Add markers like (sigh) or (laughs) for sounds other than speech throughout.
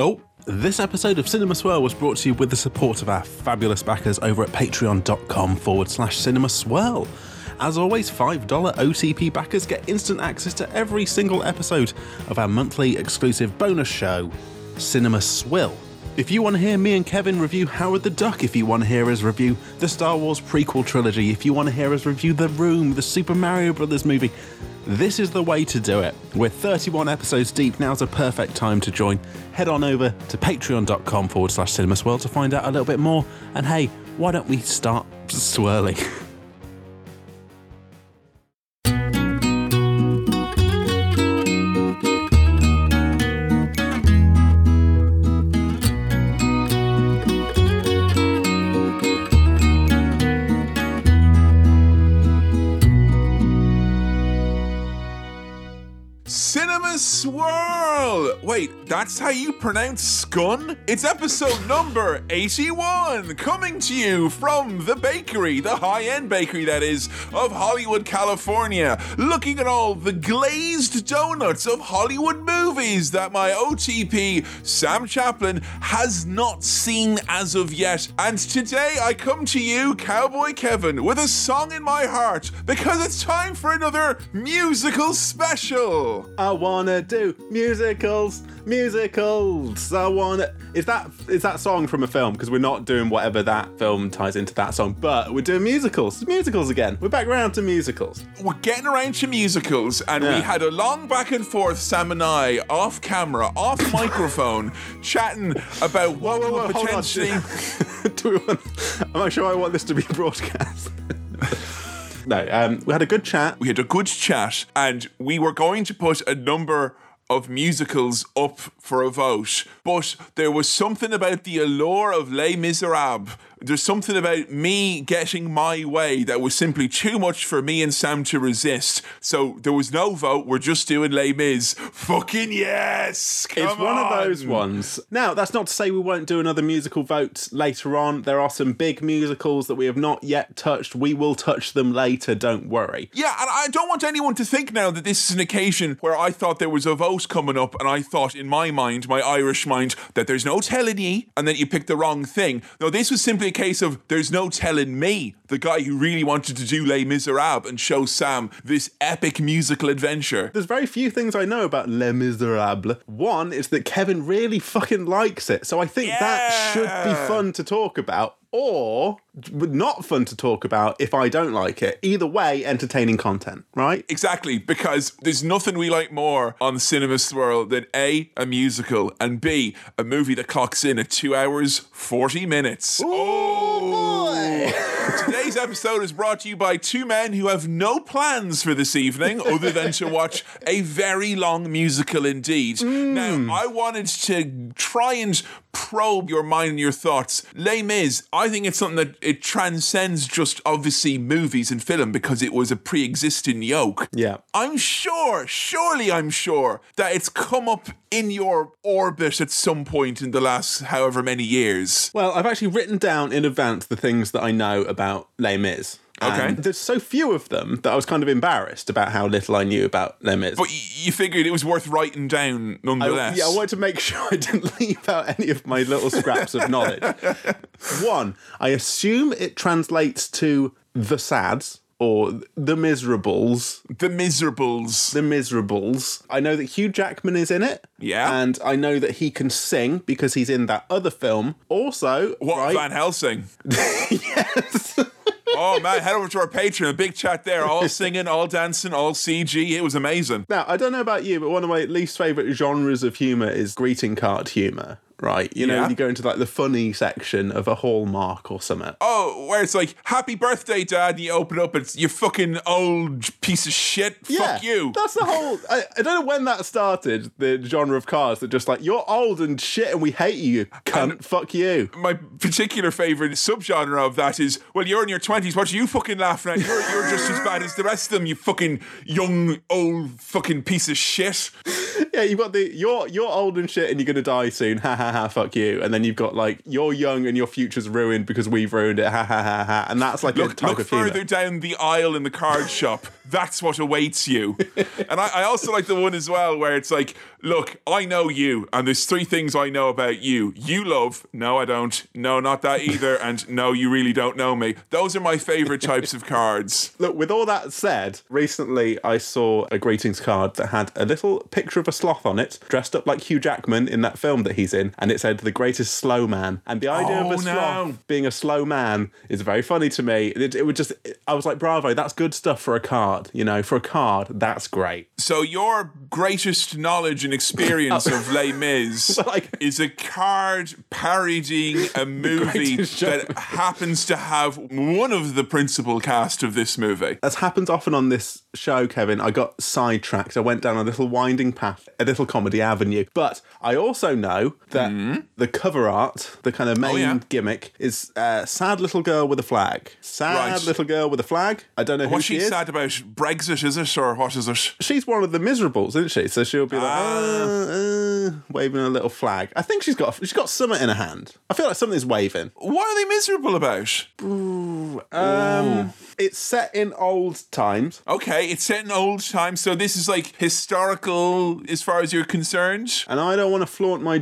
Oh, this episode of Cinema Swirl was brought to you with the support of our fabulous backers over at patreon.com forward slash cinema swirl. As always, $5 OTP backers get instant access to every single episode of our monthly exclusive bonus show, Cinema Swill. If you want to hear me and Kevin review Howard the Duck, if you want to hear us review the Star Wars prequel trilogy, if you want to hear us review The Room, the Super Mario Brothers movie, this is the way to do it. We're 31 episodes deep. Now's a perfect time to join. Head on over to patreon.com forward slash cinemaswirl to find out a little bit more. And hey, why don't we start swirling? (laughs) That's how you pronounce scun? It's episode number 81, coming to you from the bakery, the high end bakery that is, of Hollywood, California. Looking at all the glazed donuts of Hollywood movies that my OTP, Sam Chaplin, has not seen as of yet. And today I come to you, Cowboy Kevin, with a song in my heart because it's time for another musical special. I wanna do musicals, musicals. I wanna. Is that is that song from a film? Because we're not doing whatever that film ties into that song, but we're doing musicals. Musicals again. We're back around to musicals. we're getting around to musicals, and Yeah. we had a long back and forth, Sam and I, off camera, off (laughs) microphone, chatting about what would hold on. potentially. (laughs) do we want, I'm not sure I want this to be (laughs) broadcast. no, um, we had a good chat. We had a good chat, and we were going to put a number of musicals up for a vote, but there was something about the allure of Les Miserables. There's something about me getting my way that was simply too much for me and Sam to resist. So there was no vote. We're just doing Les Mis. Fucking yes! Come It's Come one of those ones. Now, that's not to say we won't do another musical vote later on. There are some big musicals that we have not yet touched. We will touch them later, don't worry. Yeah, and I don't want anyone to think now that this is an occasion where I thought there was a vote coming up, and I thought in my mind, my Irish mind, that there's no telling ye, and then you picked the wrong thing. No, this was simply a case of there's no telling me, the guy who really wanted to do Les Miserables and show Sam this epic musical adventure. There's very few things I know about Les Miserables. One is that Kevin really fucking likes it, so I think that should be fun to talk about. Or not fun to talk about if I don't like it. Either way, entertaining content, right? Exactly, because there's nothing we like more on the Cinema Swirl than A, a musical, and B, a movie that clocks in at two hours, 40 minutes. oh, (laughs) Today's episode is brought to you by two men who have no plans for this evening other than to watch a very long musical indeed. Mm. Now, I wanted to try and probe your mind and your thoughts. Les Mis, I think it's something that it transcends just obviously movies and film because it was a pre-existing yoke. Yeah. I'm sure, surely I'm sure that it's come up in your orbit at some point in the last however many years. Well, I've actually written down in advance the things that I know about Les Mis. Okay. And there's so few of them that I was kind of embarrassed about how little I knew about Mis. But you figured it was worth writing down I, nonetheless. yeah, I wanted to make (laughs) sure I didn't leave out any of my little scraps of knowledge. (laughs) One, I assume it translates to the sads or the miserables. the Miserables. The miserables. I know that Hugh Jackman is in it. Yeah. And I know that he can sing because he's in that other film. Also, What right? Van Helsing? (laughs) yes. Oh man, head over to our Patreon. A big chat there. All (laughs) singing, all dancing, all CG. It was amazing. Now, I don't know about you, but one of my least favorite genres of humor is greeting card humor. Right, you know, Yeah. you go into like the funny section of a Hallmark or something. Oh, where it's like, "Happy birthday, Dad!" And you open up, it's you fucking old piece of shit. Fuck you. That's the whole. I, I don't know when that started. The genre of cars that just like you're old and shit, and we hate you, cunt. fuck you. my particular favorite subgenre of that is well, you're in your twenties. What are you fucking laughing at? You're, you're just as bad as the rest of them. You fucking young old fucking piece of shit. (laughs) Yeah, you've got the you're you're old and shit and you're gonna die soon. Ha ha ha. Fuck you. And then you've got like you're young and your future's ruined because we've ruined it. Ha ha ha ha. And that's like a Look, type look of humor. further down the aisle in the card (laughs) shop. That's what awaits you. And I, I also like the one as well where it's like, look, I know you, and there's three things I know about you. You love, no, I don't. No, not that either. (laughs) And no, you really don't know me. Those are my favorite types of cards. Look, with all that said, recently I saw a greetings card that had a little picture of a sloth on it, dressed up like Hugh Jackman in that film that he's in, and it said the greatest slow man. And the idea Oh, of a oh, sloth no. being a slow man is very funny to me. It, it would just, I was like, bravo, that's good stuff for a card. You know, for a card, that's great. So your greatest knowledge and experience of Les (laughs) Mis Like- is a card parodying (laughs) a movie that (laughs) happens to have one of the principal cast of this movie. As happens often on this show, Kevin, I got sidetracked. I went down a little winding path, a little comedy avenue. But I also know that the cover art, the kind of main Mm-hmm. Oh, yeah. gimmick, is uh, sad little girl with a flag. Sad Right. little girl with a flag. I don't know who What's she she sad about? Brexit, is it? Or what is it? She's one of the miserables, isn't she? So she'll be like Ah. uh, uh, waving a little flag. I think she's got she's got something in her hand. I feel like something's waving. What are they miserable about? Um, it's set in old times. Okay, it's set in old times, so this is like historical as far as you're concerned. And I don't want to flaunt my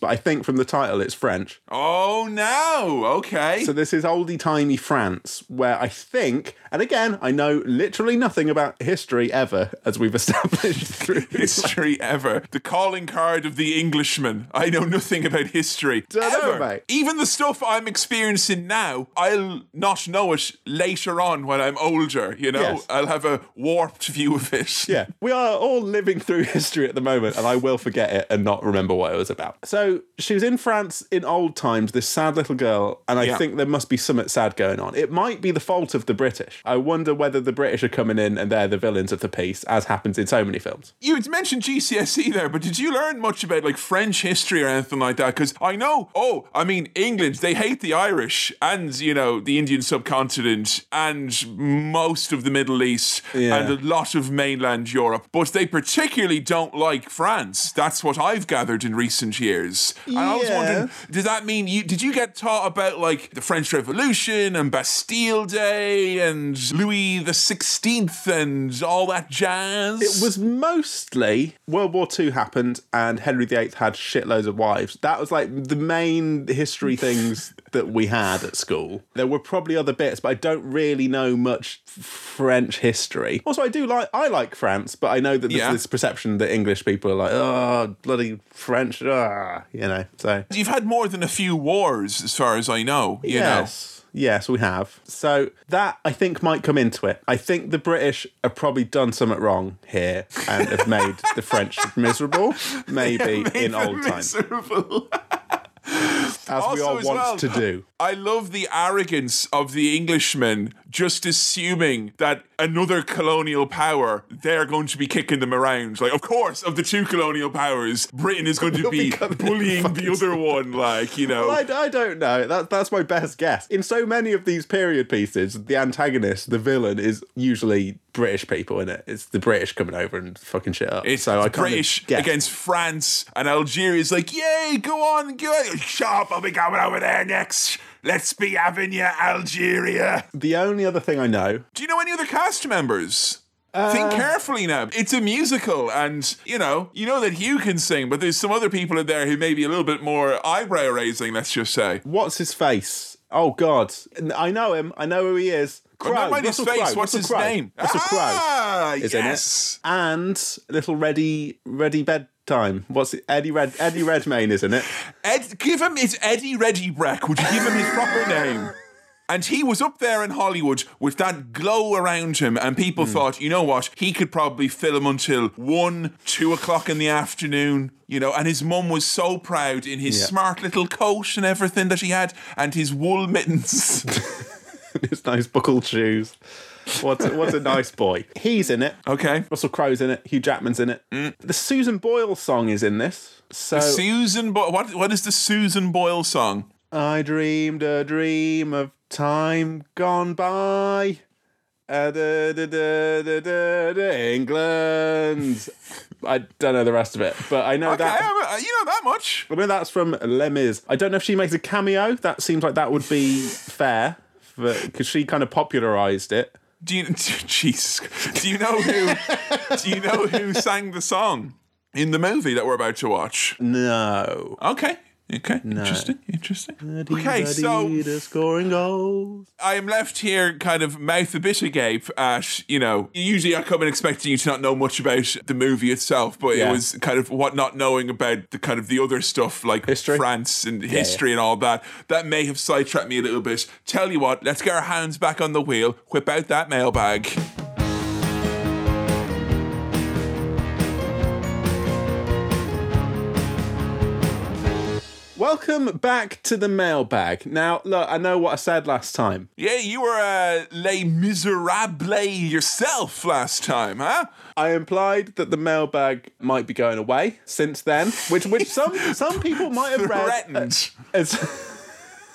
But I think from the title it's French. Oh no, okay. So this is oldie timey France, where I think, and again, I know literally nothing about history ever, as we've (laughs) established through (laughs) history ever. The calling card of the Englishman. I know nothing about history. Dunno, ever. mate. Even the stuff I'm experiencing now, I'll not know it later on when I'm older, you know? Yes. I'll have a warped view of it. Yeah, we are all living through history at the moment, and I will forget it and not remember what it was about. So she was in France in old times, this sad little girl, and I Yeah. think there must be something sad going on. It might be the fault of the British. I wonder whether the British are coming in and they're the villains of the piece, as happens in so many films. You had mentioned GCSE there, but did you learn much about like French history or anything like that? Because I know, oh, I mean, England, they hate the Irish and, you know, the Indian subcontinent and most of the Middle East Yeah. and a lot of mainland Europe, but they particularly don't like France. That's what I've gathered in recent years. And I was wondering, does that mean you did you get taught about like the French Revolution and Bastille Day and Louis the Sixteenth and all that jazz? It was mostly World War II happened and Henry VIII had shitloads of wives. That was like the main history (laughs) things that we had at school. There were probably other bits, but I don't really know much French history. Also, I do like I like France, but I know that there's Yeah. this perception that English people are like, oh, bloody French, ah. Ah, you know. So You've had more than a few wars, as far as I know. You know, yes. Yes, we have. So that I think might come into it. I think the British have probably done something wrong here and have made the French (laughs) miserable, maybe in old times, Miserable. as we all want well, to do. I love the arrogance of the Englishmen just assuming that another colonial power, they're going to be kicking them around. Like, of course, of the two colonial powers, Britain is going to be becoming bullying the other (laughs) one, like, you know. Well, I, I don't know. That, that's my best guess. In so many of these period pieces, the antagonist, the villain, is usually British people in it. It's the British coming over and fucking shit up. It's so I British guess. against France, and Algeria's like, yay, go on, go on. Shut up, I'll be coming over there next. Let's be having you, Algeria. The only other thing I know Do you know any other cast members? Think carefully now. It's a musical, and you know, you know that Hugh can sing, but there's some other people in there who may be a little bit more eyebrow raising. Let's just say. what's his face. Oh God, I know him. I know who he is. Crowe. But not his face. Crowe, What's Russell his Crowe. name? Russell Crowe ah, is yes. in it, and little Ready Ready Bedtime. What's it? Eddie Red Eddie Redmayne isn't it. Ed, give him his Eddie Reggie Breck. Would you give him his proper name? And he was up there in Hollywood with that glow around him, and people Hmm. thought, you know what, he could probably film until one, two o'clock in the afternoon, you know. And his mum was so proud in his Yeah. smart little coat and everything that he had, and his wool mittens. (laughs) his nice buckled shoes. What a, a nice boy. He's in it. okay. Russell Crowe's in it. Hugh Jackman's in it. Mm. The Susan Boyle song is in this. So Susan, Boyle. what what is the Susan Boyle song? I dreamed a dream of time gone by, Uh, da, da, da, England. I don't know the rest of it, but I know Okay, that. I- you know that much. I mean, that's from Les Mis. I don't know if she makes a cameo. That seems like that would be fair, because she kind of popularized it. Do you, (laughs) Jesus, do you know who? do you know who sang the song in the movie that we're about to watch? No. Okay, okay, interesting, interesting. Okay, so Adidas scoring goals. I am left here kind of mouth a bit agape at, you know, usually I come in expecting you to not know much about the movie itself, but Yeah. it was kind of what not knowing about the kind of the other stuff like History? France and history and all that, that may have sidetracked me a little bit. Tell you what, let's get our hands back on the wheel, whip out that mailbag. Welcome back to the mailbag. Now, look, I know what I said last time. Yeah, you were uh, Les Miserables yourself last time, huh? I implied that the mailbag might be going away since then, which which some (laughs) some people might have read as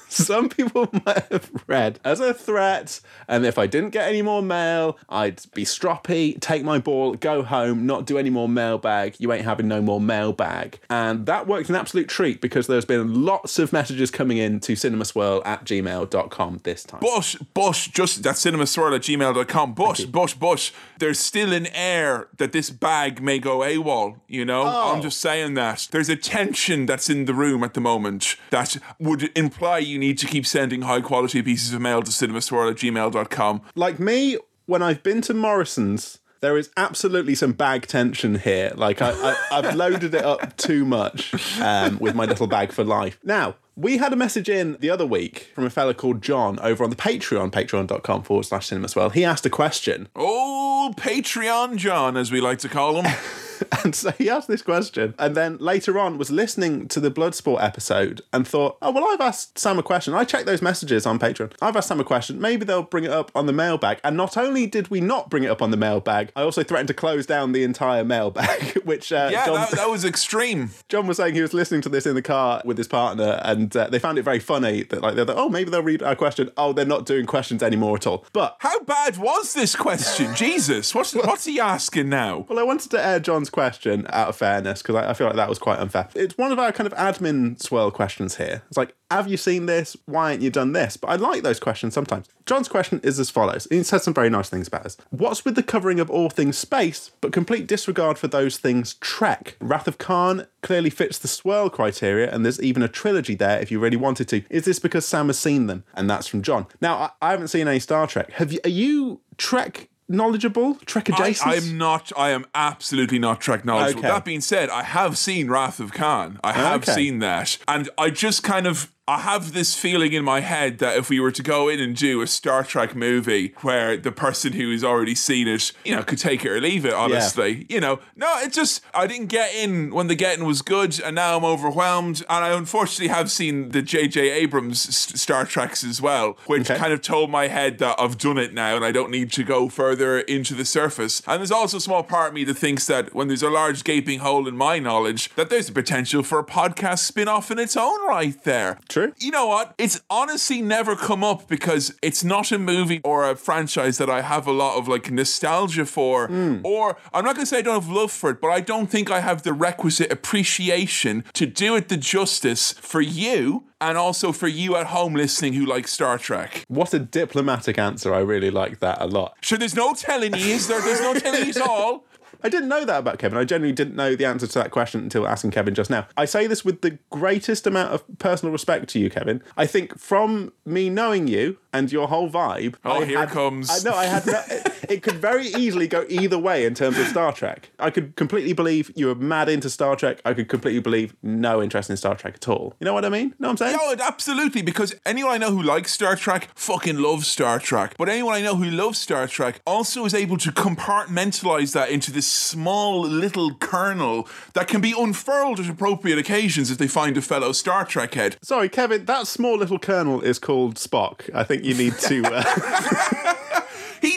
(laughs) some people might have read as a threat. And if I didn't get any more mail, I'd be stroppy, take my ball, go home, not do any more mailbag. You ain't having no more mailbag. And that worked an absolute treat because there's been lots of messages coming in to cinemaswirl at gmail.com this time. But, but, just that cinemaswirl at gmail.com. But, but, but, there's still an air that this bag may go AWOL, you know? Oh. I'm just saying that. There's a tension that's in the room at the moment that would imply you need to keep sending high quality pieces of mail to cinemaswirl at gmail.com. like me, when I've been to Morrison's, there is absolutely some bag tension here. Like I, I, I've loaded it up too much um, with my little bag for life. Now. We had a message in the other week from a fella called John over on the Patreon, patreon.com forward slash cinemaswirl. He asked a question. Oh, Patreon John, as we like to call him. (laughs) (laughs) And so he asked this question, and then later on was listening to the Bloodsport episode and thought, oh, well, I've asked Sam a question. I checked those messages on Patreon. I've asked Sam a question. Maybe they'll bring it up on the mailbag. And not only did we not bring it up on the mailbag, I also threatened to close down the entire mailbag, (laughs) which uh, Yeah, John, that, that was extreme. John was saying he was listening to this in the car with his partner, and uh, they found it very funny that, like, they're like, oh, maybe they'll read our question. Oh, they're not doing questions anymore at all. But How bad was this question? Jesus, what's, what's he asking now? Well, I wanted to air John's question out of fairness because I, I feel like that was quite unfair. It's one of our kind of admin swirl questions here. It's like, have you seen this? Why ain't you done this? But I like those questions sometimes. John's question is as follows. He said some very nice things about us. What's with the covering of all things space, but complete disregard for those things Trek? Wrath of Khan clearly fits the swirl criteria, and there's even a trilogy there if you really wanted to. Is this because Sam has seen them? And that's from John. Now, I, I haven't seen any Star Trek. Have you? Are you Trek knowledgeable? Trek I, adjacent? I'm not. I am absolutely not Trek knowledgeable. Okay. That being said, I have seen Wrath of Khan. I have Okay. seen that, and I just kind of. I have this feeling in my head that if we were to go in and do a Star Trek movie where the person who has already seen it, you know, could take it or leave it, honestly. You know, no, it just, I didn't get in when the getting was good, and now I'm overwhelmed. And I unfortunately have seen the J.J. Abrams Star Treks as well, which Okay. kind of told my head that I've done it now and I don't need to go further into the surface. And there's also a small part of me that thinks that when there's a large gaping hole in my knowledge, that there's a potential for a podcast spin off in its own right there. True. You know what? It's honestly never come up because it's not a movie or a franchise that I have a lot of like nostalgia for. Hmm. Or I'm not going to say I don't have love for it, but I don't think I have the requisite appreciation to do it the justice for you and also for you at home listening who like Star Trek. What a diplomatic answer. I really like that a lot. Sure, there's no telling you, is there? There's no telling you (laughs) at all. I didn't know that about Kevin. I genuinely didn't know the answer to that question until asking Kevin just now. I say this with the greatest amount of personal respect to you, Kevin. I think from me knowing you and your whole vibe. Oh, I here had- it comes. I know I had. No, it, it could very easily go either way in terms of Star Trek. I could completely believe you were mad into Star Trek. I could completely believe no interest in Star Trek at all. You know what I mean? Know what I'm saying? Oh, absolutely. Because anyone I know who likes Star Trek fucking loves Star Trek. But anyone I know who loves Star Trek also is able to compartmentalize that into this small little kernel that can be unfurled at appropriate occasions if they find a fellow Star Trek head. Sorry, Kevin. That small little kernel is called Spock. I think you need to. Uh, (laughs)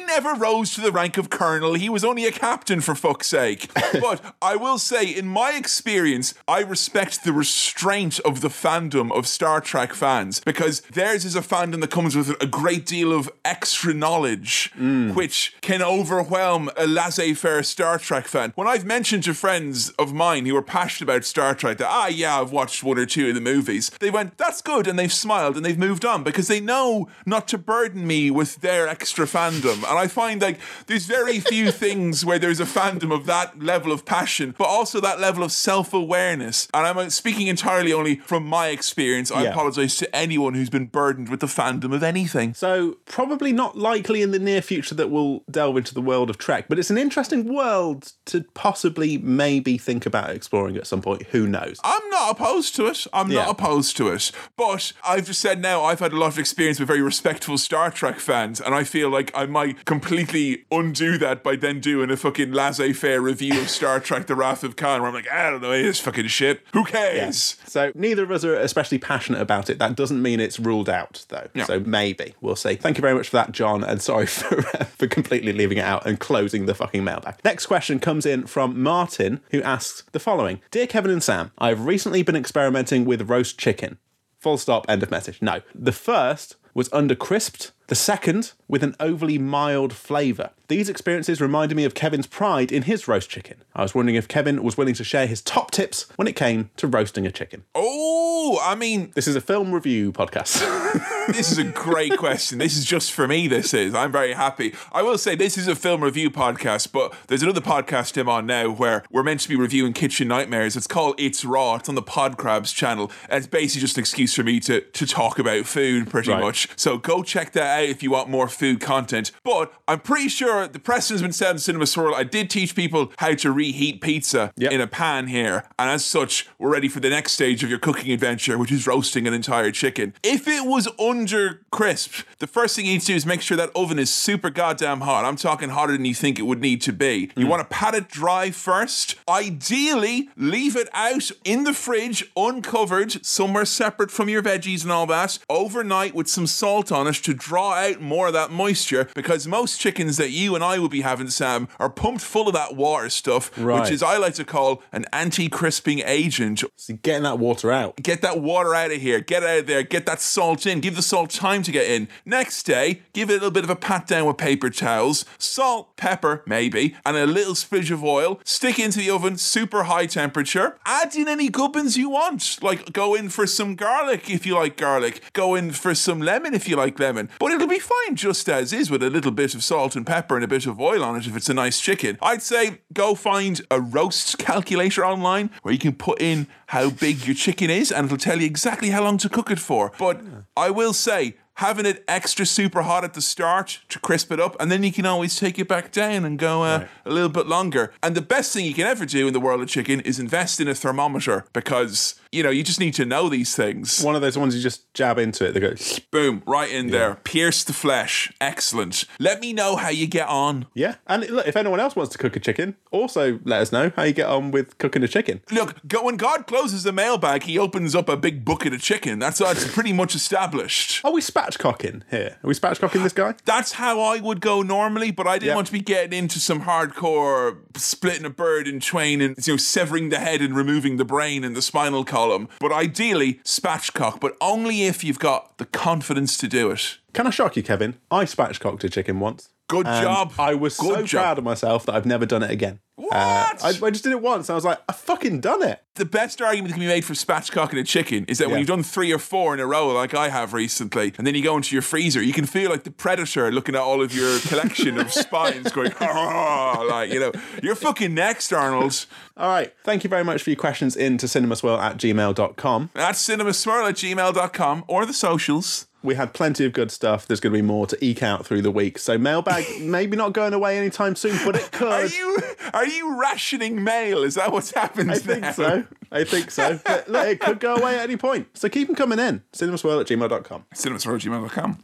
never rose to the rank of colonel. He was only a captain, for fuck's sake. (laughs) but I will say, in my experience, I respect the restraint of the fandom of Star Trek fans because theirs is a fandom that comes with a great deal of extra knowledge, which can overwhelm a laissez faire Star Trek fan. When I've mentioned to friends of mine who are passionate about Star Trek that, ah, yeah, I've watched one or two of the movies, they went, that's good, and they've smiled and they've moved on because they know not to burden me with their extra fandom. And I find like there's very few (laughs) things where there's a fandom of that level of passion, but also that level of self awareness. And I'm uh, speaking entirely only from my experience. I Yeah. apologize to anyone who's been burdened with the fandom of anything. So, probably not likely in the near future that we'll delve into the world of Trek, but it's an interesting world to possibly maybe think about exploring at some point. Who knows? I'm not opposed to it. I'm Yeah. not opposed to it. But I've just said now I've had a lot of experience with very respectful Star Trek fans, and I feel like I might completely undo that by then doing a fucking laissez faire review of Star Trek The Wrath of Khan, where I'm like, I don't know, it's fucking shit. Who cares? So, neither of us are especially passionate about it. That doesn't mean it's ruled out, though. Yeah. So, maybe. We'll see. Thank you very much for that, John, and sorry (laughs) for, for completely leaving it out and closing the fucking mailbag. Next question comes in from Martin, who asks the following Dear Kevin and Sam, I've recently been experimenting with roast chicken. Full stop, end of message. No. The first was under crisped, the second with an overly mild flavour. These experiences reminded me of Kevin's pride in his roast chicken. I was wondering if Kevin was willing to share his top tips when it came to roasting a chicken. Oh, I mean, This is a film review podcast. (laughs) this is a great question. This is just for me. This is. I'm very happy. I will say this is a film review podcast, but there's another podcast I'm on now where we're meant to be reviewing Kitchen Nightmares. It's called It's Raw. It's on the Podcrabs channel, and it's basically just an excuse for me to to talk about food, pretty Right. much. So go check that out if you want more food content. But I'm pretty sure the precedent's been set in Cinema Swirl. I did teach people how to reheat pizza Yep. in a pan here, and as such, we're ready for the next stage of your cooking adventure, which is roasting an entire chicken. If it was under crisp, the first thing you need to do is make sure that oven is super goddamn hot. I'm talking hotter than you think it would need to be. You mm. want to pat it dry first. Ideally, leave it out in the fridge, uncovered, somewhere separate from your veggies and all that, overnight with some salt on it to draw out more of that moisture. Because most chickens that you and I will be having, Sam, are pumped full of that water stuff, Right. which is I like to call an anti-crisping agent so getting that water out. get that water out of here, get out of there, get that salt in, give the salt time to get in. Next day, give it a little bit of a pat down with paper towels, salt, pepper, maybe, and a little spridge of oil. Stick into the oven, super high temperature. Add in any gubbins you want. Like go in for some garlic if you like garlic, go in for some lemon if you like lemon. But it'll be fine just as is with a little bit of salt and pepper and a bit of oil on it if it's a nice chicken. I'd say go find a roast calculator online where you can put in how big your chicken is and it'll tell you exactly how long to cook it for. But I will say, having it extra super hot at the start to crisp it up, and then you can always take it back down and go uh, a little bit longer. And the best thing you can ever do in the world of chicken is invest in a thermometer because, you know, you just need to know these things. One of those ones you just jab into it. They go, Boom, right in there. Pierce the flesh. Excellent. Let me know how you get on. yeah. And look, if anyone else wants to cook a chicken, also let us know how you get on with cooking a chicken. Look, go, when God closes the mailbag, he opens up a big bucket of chicken. That's, that's pretty much established. Are we spatchcocking here? Are we spatchcocking this guy? That's how I would go normally, but I didn't Yep. want to be getting into some hardcore splitting a bird in twain and you know severing the head and removing the brain and the spinal column. But ideally, spatchcock, but only if you've got the confidence to do it. Can I shock you, Kevin? I spatchcocked a chicken once. Good and job. I was Good so job. proud of myself that I've never done it again. What? Uh, I, I just did it once. I was like, I fucking done it. The best argument that can be made for spatchcocking a chicken is that when you've done three or four in a row, like I have recently, and then you go into your freezer, you can feel like the predator looking at all of your collection of (laughs) spines, going, "Ah," like you know, you're fucking next, Arnold. All right. Thank you very much for your questions in to cinemaswirl at gmail.com. That's cinemaswirl at gmail.com or the socials. We had plenty of good stuff. There's going to be more to eke out through the week. So mailbag (laughs) maybe not going away anytime soon, but it could. Are you are you rationing mail? Is that what's happened I think now? so. I think so. (laughs) But look, it could go away at any point. So keep them coming in. Cinemaswirl at gmail.com. Cinemaswirl at gmail.com.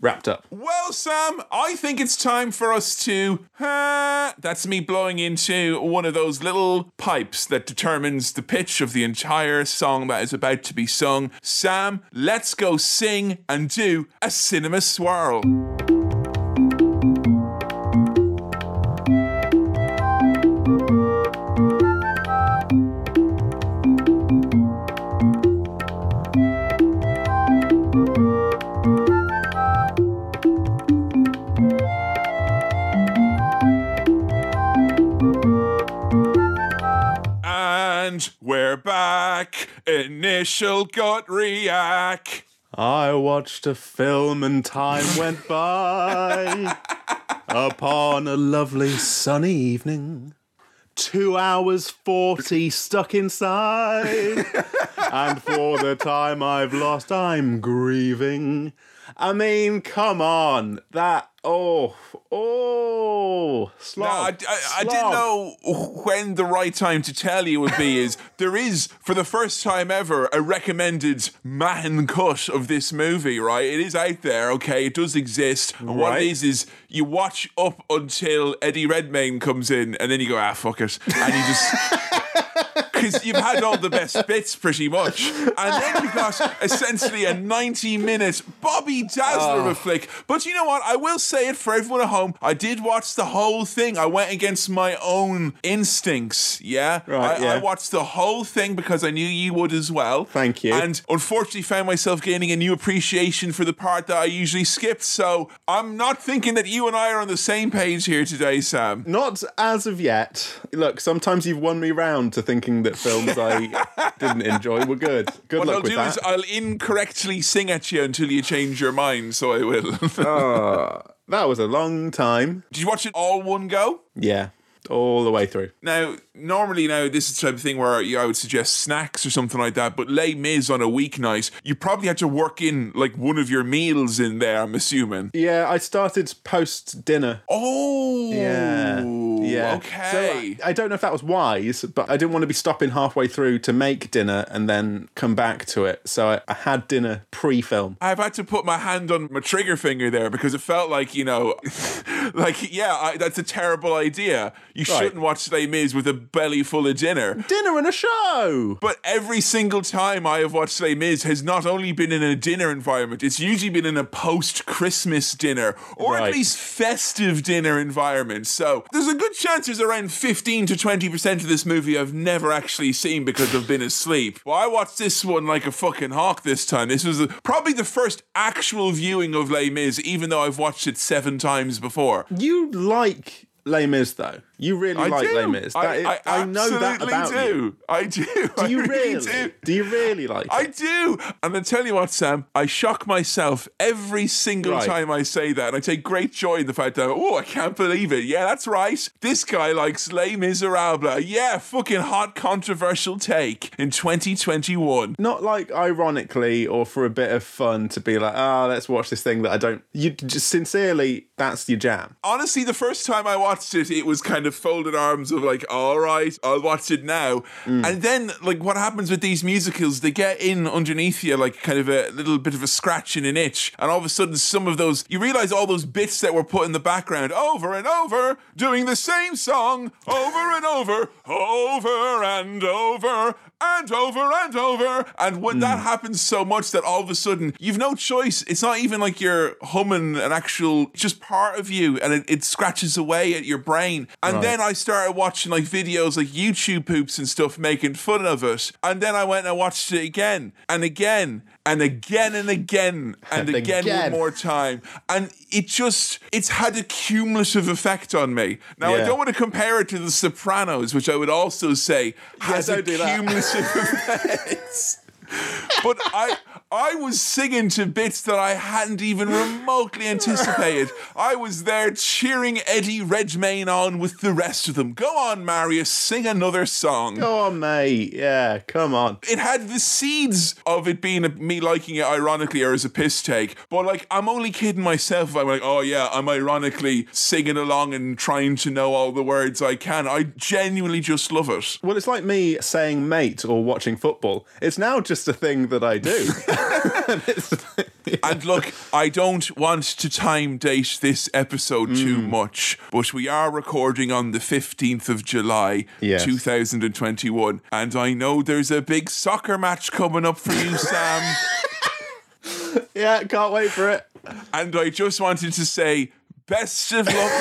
Wrapped up. Well, Sam, I think it's time for us to. Uh, that's me blowing into one of those little pipes that determines the pitch of the entire song that is about to be sung. Sam, let's go sing and do a cinema swirl. React. Initial gut react. I watched a film and time went by (laughs) upon a lovely sunny evening. Two hours forty stuck inside, (laughs) and for the time I've lost, I'm grieving. I mean, come on, that oh oh slog. Now, I, I, I didn't know when the right time to tell you would be. (laughs) Is there is for the first time ever a recommended man cut of this movie? Right, it is out there. Okay, it does exist. And what Right. it is is you watch up until Eddie Redmayne comes in, and then you go ah fuck it, and you just. (laughs) Because you've had all the best bits pretty much. And then you've got essentially a 90 minute Bobby Dazzler of Oh. a flick. But you know what? I will say it for everyone at home. I did watch the whole thing. I went against my own instincts. Yeah. Right, I, yeah. I watched the whole thing because I knew you would as well. Thank you. And unfortunately found myself gaining a new appreciation for the part that I usually skipped. So I'm not thinking that you and I are on the same page here today, Sam. Not as of yet. Look, sometimes you've won me round to thinking that films I didn't enjoy were good. Good What luck I'll with do that. is I'll incorrectly sing at you until you change your mind, so I will. (laughs) Ah, that was a long time. Did you watch it all one go? Yeah, all the way through. Now, normally now this is the type of thing where you, I would suggest snacks or something like that, but Les Mis on a weeknight, you probably had to work in like one of your meals in there, I'm assuming. Yeah, I started post dinner. Oh, Yeah. Yeah. Okay. So I, I don't know if that was wise, but I didn't want to be stopping halfway through to make dinner and then come back to it. So I, I had dinner pre film. I've had to put my hand on my trigger finger there because it felt like, you know, (laughs) like, yeah, I, that's a terrible idea. You Right. shouldn't watch Les Mis with a belly full of dinner. Dinner and a show! But every single time I have watched Les Mis has not only been in a dinner environment, it's usually been in a post Christmas dinner or at least festive dinner environment. So there's a good chance there's around 15 to 20% of this movie I've never actually seen because I've been asleep. Well, I watched this one like a fucking hawk this time. This was the- probably the first actual viewing of Les Mis, even though I've watched it seven times before. You like Les Mis, though. You really I like do. Les Mis. I, That is- I, I know that about do. you. I do. I (laughs) Do you really really? do. Do you really like it? I do. And I tell you what, Sam, I shock myself every single Right. time I say that. And I take great joy in the fact that, oh, I can't believe it. Yeah, that's right. This guy likes Les Miserables. Yeah, fucking hot, controversial take in 2021. Not like ironically or for a bit of fun to be like, ah, let's watch this thing that I don't. You just sincerely, that's your jam. Honestly, the first time I watched it, it was kind of folded arms of like, all right, I'll watch it now. Mm. And then, like, what happens with these musicals, they get in underneath you, like, kind of a little bit of a scratch and an itch. And all of a sudden, some of those, you realize all those bits that were put in the background over and over, doing the same song over and over, over and over. And over and over. And when that hmm. happens so much that all of a sudden you've no choice, it's not even like you're humming an actual, just part of you, and it, it scratches away at your brain. And Right. then I started watching like videos like YouTube poops and stuff making fun of it. And then I went and I watched it again and again and again and again and, And again, again. one more time. And it just, it's had a cumulative effect on me. Now, I don't want to compare it to The Sopranos, which I would also say has a do that. cumulative (laughs) effect. But I I was singing to bits that I hadn't even remotely anticipated. I was there cheering Eddie Redmayne on with the rest of them. Go on, Marius, sing another song. Go on, mate. Yeah, come on. It had the seeds of it being a, me liking it ironically or as a piss take, but like I'm only kidding myself if I'm like, oh yeah, I'm ironically singing along and trying to know all the words I can. I genuinely just love it. Well, it's like me saying mate or watching football. It's now just a thing that I do. (laughs) (laughs) And look, I don't want to time date this episode too Mm. much, but we are recording on the 15th of July, Yes. 2021. And I know there's a big soccer match coming up for you, Sam. (laughs) yeah, can't wait for it. and I just wanted to say best of luck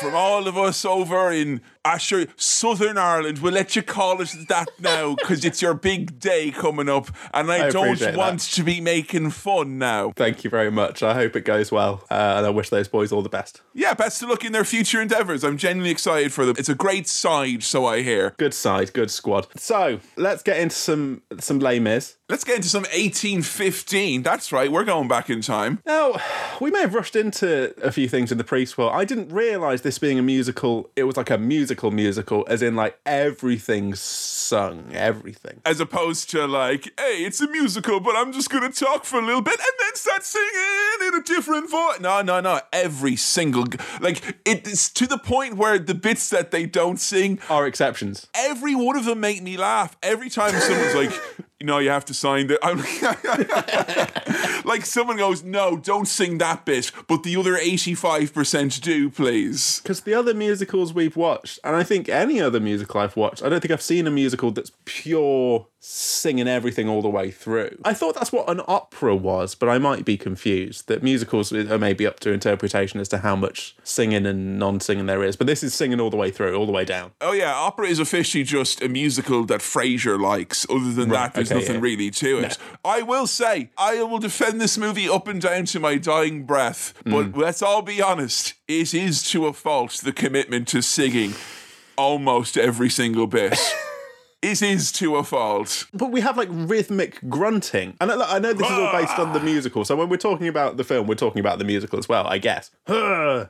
from all of us over in Sure, Southern Ireland. We'll let you call it that now because it's your big day coming up, and I, I don't want that. to be making fun now. Thank you very much. I hope it goes well, uh, and I wish those boys all the best. Yeah, best of luck in their future endeavors. I'm genuinely excited for them. It's a great side, so I hear. Good side, good squad. So let's get into some some Les Mis. Let's get into some 1815. That's right, we're going back in time. Now, we may have rushed into a few things in the prequel. I didn't realise this being a musical, it was like a musical musical, as in like everything's sung, everything. As opposed to like, hey, it's a musical, but I'm just gonna talk for a little bit and then start singing in a different voice. No, no, no. Every single like it's to the point where the bits that they don't sing, Are exceptions. every one of them make me laugh. Every time someone's like, (laughs) know, you have to sign that. (laughs) Like, someone goes, no, don't sing that bit, but the other 85% do, please. Because the other musicals we've watched, and I think any other musical I've watched, I don't think I've seen a musical that's pure singing everything all the way through. I thought that's what an opera was, but I might be confused. That musicals are maybe up to interpretation as to how much singing and non singing there is, but this is singing all the way through, all the way down. Oh yeah, opera is officially just a musical that Frasier likes. Other than that, there's okay, nothing yeah. really to it. I will say, I will defend this movie up and down to my dying breath. But Mm. let's all be honest, it is to a fault the commitment to singing almost every single bit. (laughs) it is to a fault. But we have like rhythmic grunting. And I, I know this is all ah! based on the musical. So when we're talking about the film, we're talking about the musical as well, I guess. Huh,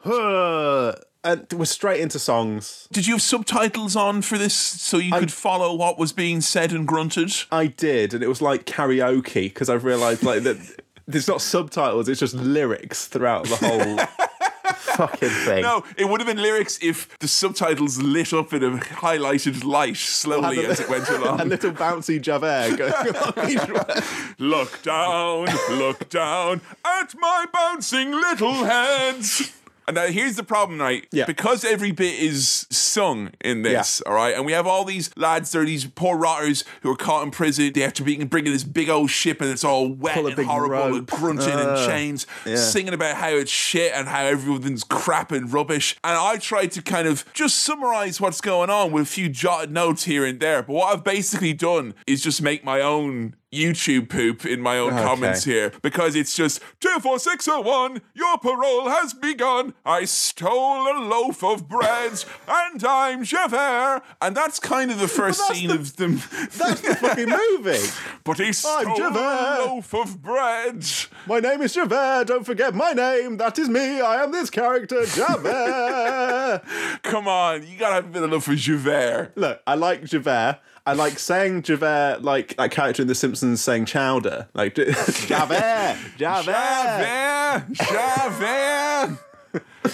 huh. And we're straight into songs. Did you have subtitles on for this so you could follow what was being said and grunted? I did, and it was like karaoke because I've realised like that there's not subtitles, it's just lyrics throughout the whole fucking (laughs) thing. No, it would have been lyrics if the subtitles lit up in a highlighted light slowly a- as it went along. A little bouncy Javert (laughs) going on each way. Look down, look down at my bouncing little hands. And now here's the problem, right? Yeah. Because every bit is sung in this, all right, and we have all these lads, they're these poor rotters who are caught in prison. They have to be bringing this big old ship, and it's all wet Pull and horrible, and rope. grunting and Uh, chains, yeah. singing about how it's shit and how everything's crap and rubbish. And I tried to kind of just summarize what's going on with a few jotted notes here and there. But what I've basically done is just make my own YouTube poop in my own Okay. comments here because it's just 24601, your parole has begun. I stole a loaf of bread and I'm Javert. And that's kind of the first scene the- of them. That's the fucking (laughs) movie. but he stole Javert. a loaf of bread. My name is Javert. Don't forget my name. That is me. I am this character, Javert. (laughs) Come on, you gotta have a bit of love for Javert. Look, I like Javert. I like saying Javert like that character in The Simpsons saying chowder. Like (laughs) (laughs) Javert, Javert. Javert! Javert!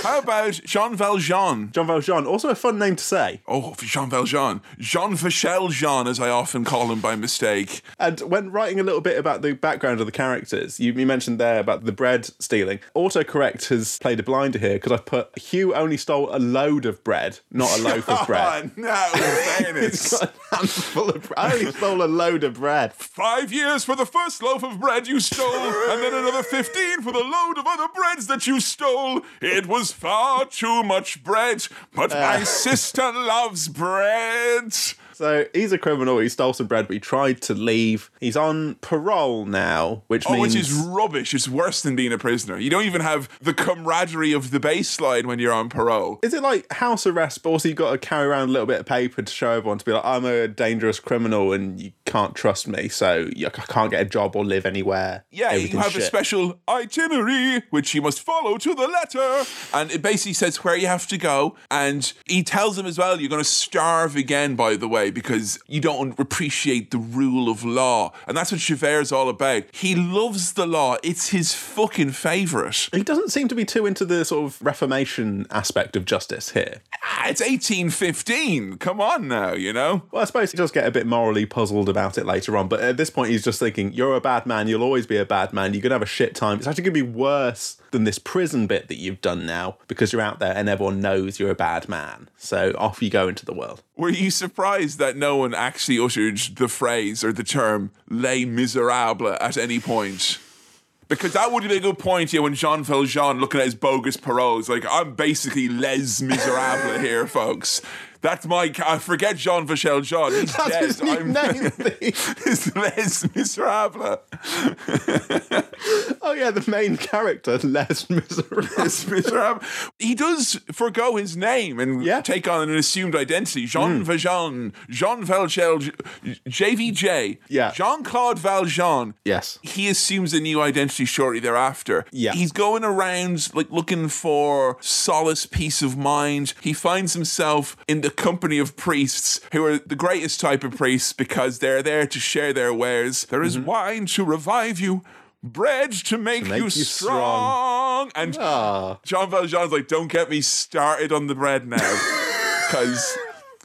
How about Jean Valjean? Jean Valjean, also a fun name to say. Oh, Jean Valjean. Jean Michel Jean, as I often call him by mistake. And when writing a little bit about the background of the characters, you, you mentioned there about the bread stealing. Autocorrect has played a blinder here because I've put Hugh only stole a load of bread, not a (laughs) loaf of bread. Oh, no, (laughs) fairness. Got a handful of bread. I only stole a load of bread. Five years for the first loaf of bread you stole, and then another 15 for the load of other breads that you stole. It was far too much bread, but my uh. sister loves bread. So he's a criminal. He stole some bread, but he tried to leave. He's on parole now, which Oh, means which is rubbish. It's worse than being a prisoner. You don't even have the camaraderie of the baseline when you're on parole. Is it like house arrest, but also you've got to carry around a little bit of paper to show everyone to be like, I'm a dangerous criminal and you can't trust me, so you- I can't get a job or live anywhere. Yeah, you have a special itinerary which you must follow to the letter, and it basically says where you have to go. And he tells them as well, you're going to starve again, by the way, because you don't appreciate the rule of law, and that's what Javert's all about. He loves the law; it's his fucking favorite. He doesn't seem to be too into the sort of reformation aspect of justice here. Ah, it's 1815. Come on now, you know. Well, I suppose he does get a bit morally puzzled about it later on, but at this point, he's just thinking, You're a bad man, you'll always be a bad man, you're going to have a shit time. It's actually going to be worse than this prison bit that you've done now because you're out there and everyone knows you're a bad man. So off you go into the world. Were you surprised that no one actually uttered the phrase or the term "les miserables" at any point? Because that would be a good point here when Jean Valjean looking at his bogus paroles. Like, I'm basically Les Miserables here, folks. That's my. I forget Jean Valjean. Jean. He's That's dead. I'm name. (laughs) it's Les Miserables. oh yeah, the main character, Les Miserables. Les Miserables. He does forego his name and Yeah. take on an assumed identity. Jean hmm. Valjean, Jean Valjean, JVJ, Yeah. Jean Claude Valjean. Yes. he assumes a new identity shortly thereafter. Yeah. He's going around like looking for solace, peace of mind. He finds himself in the company of priests who are the greatest type of priests because they're there to share their wares. There is wine to revive you. Bread to make, Mm-hmm. make you, you strong. And Ah. Jean Valjean's like, don't get me started on the bread now. Because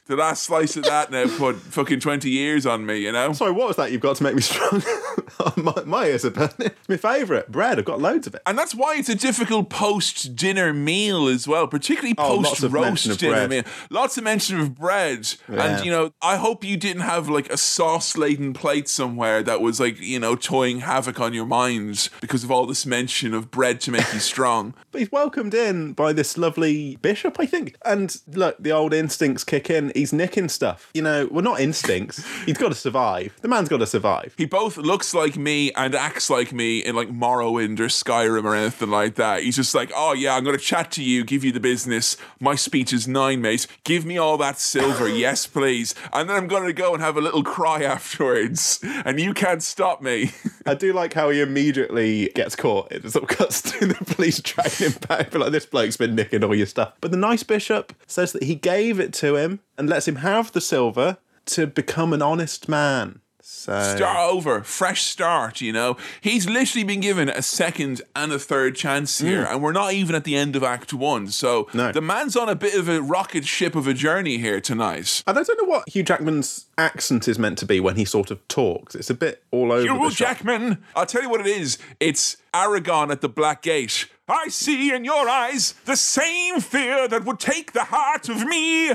the last slice of that now put fucking 20 years on me, you know? Sorry, what was that? You've got to make me strong. (laughs) my, my ears are burning. It's my favourite bread. I've got loads of it. And that's why it's a difficult post dinner meal as well, particularly Oh, post roast dinner bread. meal. Lots of mention of bread. Yeah. And, you know, I hope you didn't have like a sauce laden plate somewhere that was like, you know, toying havoc on your mind because of all this mention of bread to make you (laughs) strong. But he's welcomed in by this lovely bishop, I think. And look, the old instincts kick in. He's nicking stuff. You know, well, not instincts. (laughs) He's got to survive. The man's got to survive. He both looks like me and acts like me in like Morrowind or Skyrim or anything like that. He's just like, oh yeah, I'm going to chat to you, give you the business. My speech is nine, mate. Give me all that silver, (laughs) yes, please. And then I'm going to go and have a little cry (laughs) afterwards, and you can't stop me. I do like how he immediately gets caught. It sort of cuts to the police dragging him back. But like, this bloke's been nicking all your stuff. But the nice bishop says that he gave it to him and lets him have the silver to become an honest man. So Start over, fresh start, you know? He's literally been given a second and a third chance here, hmm. and we're not even at the end of Act One. So No. the man's on a bit of a rocket ship of a journey here tonight. And I don't know what Hugh Jackman's accent is meant to be when he sort of talks. It's a bit all over Hugh. Jackman. I'll tell you what it is. It's Aragorn at the Black Gate. I see in your eyes the same fear that would take the heart of me.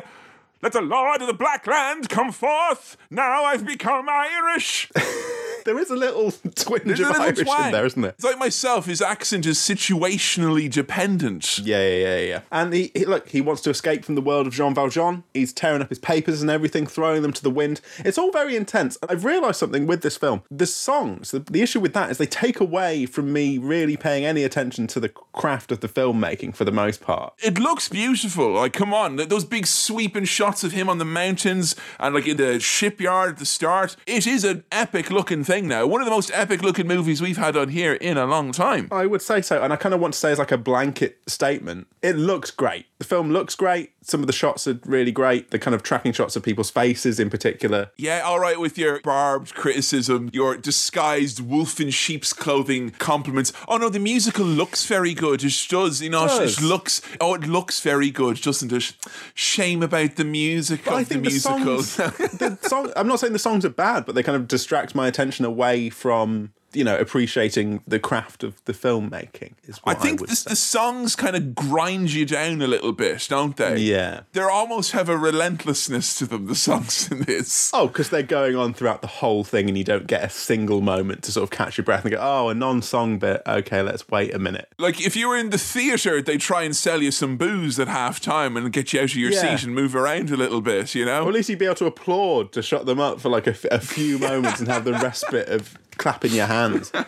Let the Lord of the Black Land come forth. Now I've become Irish. (laughs) There is a little twinge There's of little Irish twang. in there, isn't there? It's like myself. His accent is situationally dependent. Yeah, yeah, yeah, yeah. And he, he look, he wants to escape from the world of Jean Valjean. He's tearing up his papers and everything, throwing them to the wind. It's all very intense. I've realised something with this film. The songs, the, the issue with that is they take away from me really paying any attention to the craft of the filmmaking for the most part. It looks beautiful. Like, come on, those big sweeping shots of him on the mountains and like in the shipyard at the start. It is an epic looking thing now. One of the most epic looking movies we've had on here in a long time. I would say so, and I kind of want to say as like a blanket statement. It looks great. The film looks great. Some of the shots are really great. The kind of tracking shots of people's faces, in particular. Yeah, all right with your barbed criticism, your disguised wolf in sheep's clothing compliments. Oh no, the musical looks very good. It does, you know, it does. just looks. Oh, it looks very good, doesn't it? Shame about the music of I the think the, musical. songs, (laughs) the song. I'm not saying the songs are bad, but they kind of distract my attention away from you know appreciating the craft of the filmmaking. Is I what I, think would the, say. the songs kind of grind you down a little bit, don't they? Yeah. They almost have a relentlessness to them, the songs (laughs) in this. Oh, because they're going on throughout the whole thing, and you don't get a single moment to sort of catch your breath and go, "Oh, a non-song bit. Okay, let's wait a minute." Like, if you were in the theatre, they try and sell you some booze at half time and get you out of your Yeah. seat and move around a little bit, you know? Or at least you'd be able to applaud to shut them up for like a few (laughs) moments and have the respite of clapping your hands. (laughs)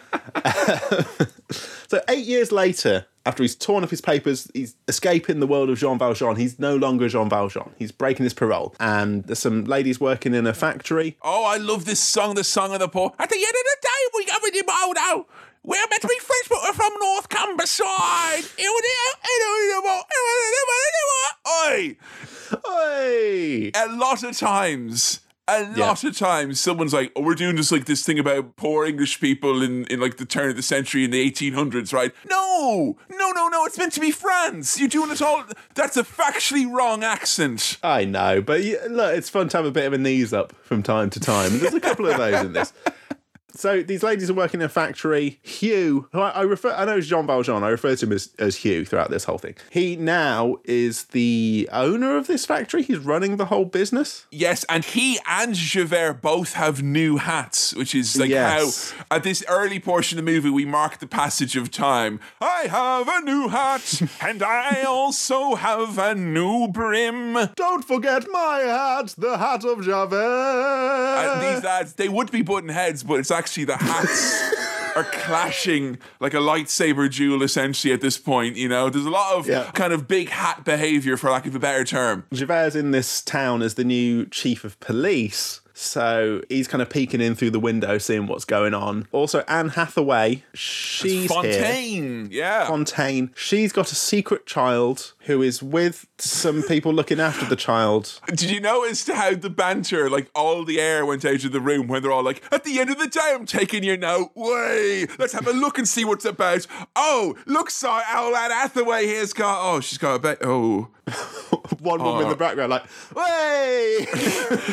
(laughs) so eight years later, after he's torn up his papers, he's escaping the world of Jean Valjean. He's no longer Jean Valjean. He's breaking his parole. And there's some ladies working in a factory. Oh, I love this song, the song of the poor. At the end of the day, we got with the out. We're meant to be friends, but we're from North Humberside. (laughs) Oi! Hey! a lot of times a lot of times someone's like oh we're doing just like this thing about poor english people in, in like the turn of the century in the 1800s right? No! No no no it's meant to be france! You're doing it all that's a factually wrong accent. I know, but yeah, look, it's fun to have a bit of a knees up from time to time. There's a couple of those in this. (laughs) So these ladies are working in a factory. Hugh, who I, I refer, I know it's Jean Valjean. I refer to him as, as Hugh throughout this whole thing. He now is the owner of this factory. He's running the whole business. Yes, and he and Javert both have new hats, which is like Yes. how at this early portion of the movie we mark the passage of time. I have a new hat, (laughs) and I also have a new brim. Don't forget my hat, the hat of Javert. And these lads, they would be button heads, but it's actually the hats (laughs) are clashing like a lightsaber duel essentially at this point. You know, there's a lot of Yeah. kind of big hat behavior, for lack of a better term. Javert's in this town as the new chief of police. So he's kind of peeking in through the window, seeing what's going on. Also, Anne Hathaway, she's here. Fantine, yeah. Fantine. She's got a secret child who is with some people looking after the child. Did you notice how the banter, like all the air went out of the room when they're all like, at the end of the day, I'm taking your note. Way, let's have a look and see what's about. Oh, look, sorry, old Anne Hathaway here's got, oh, she's got a bit, oh. (laughs) One woman in the oh. background, like, "Way!" (laughs)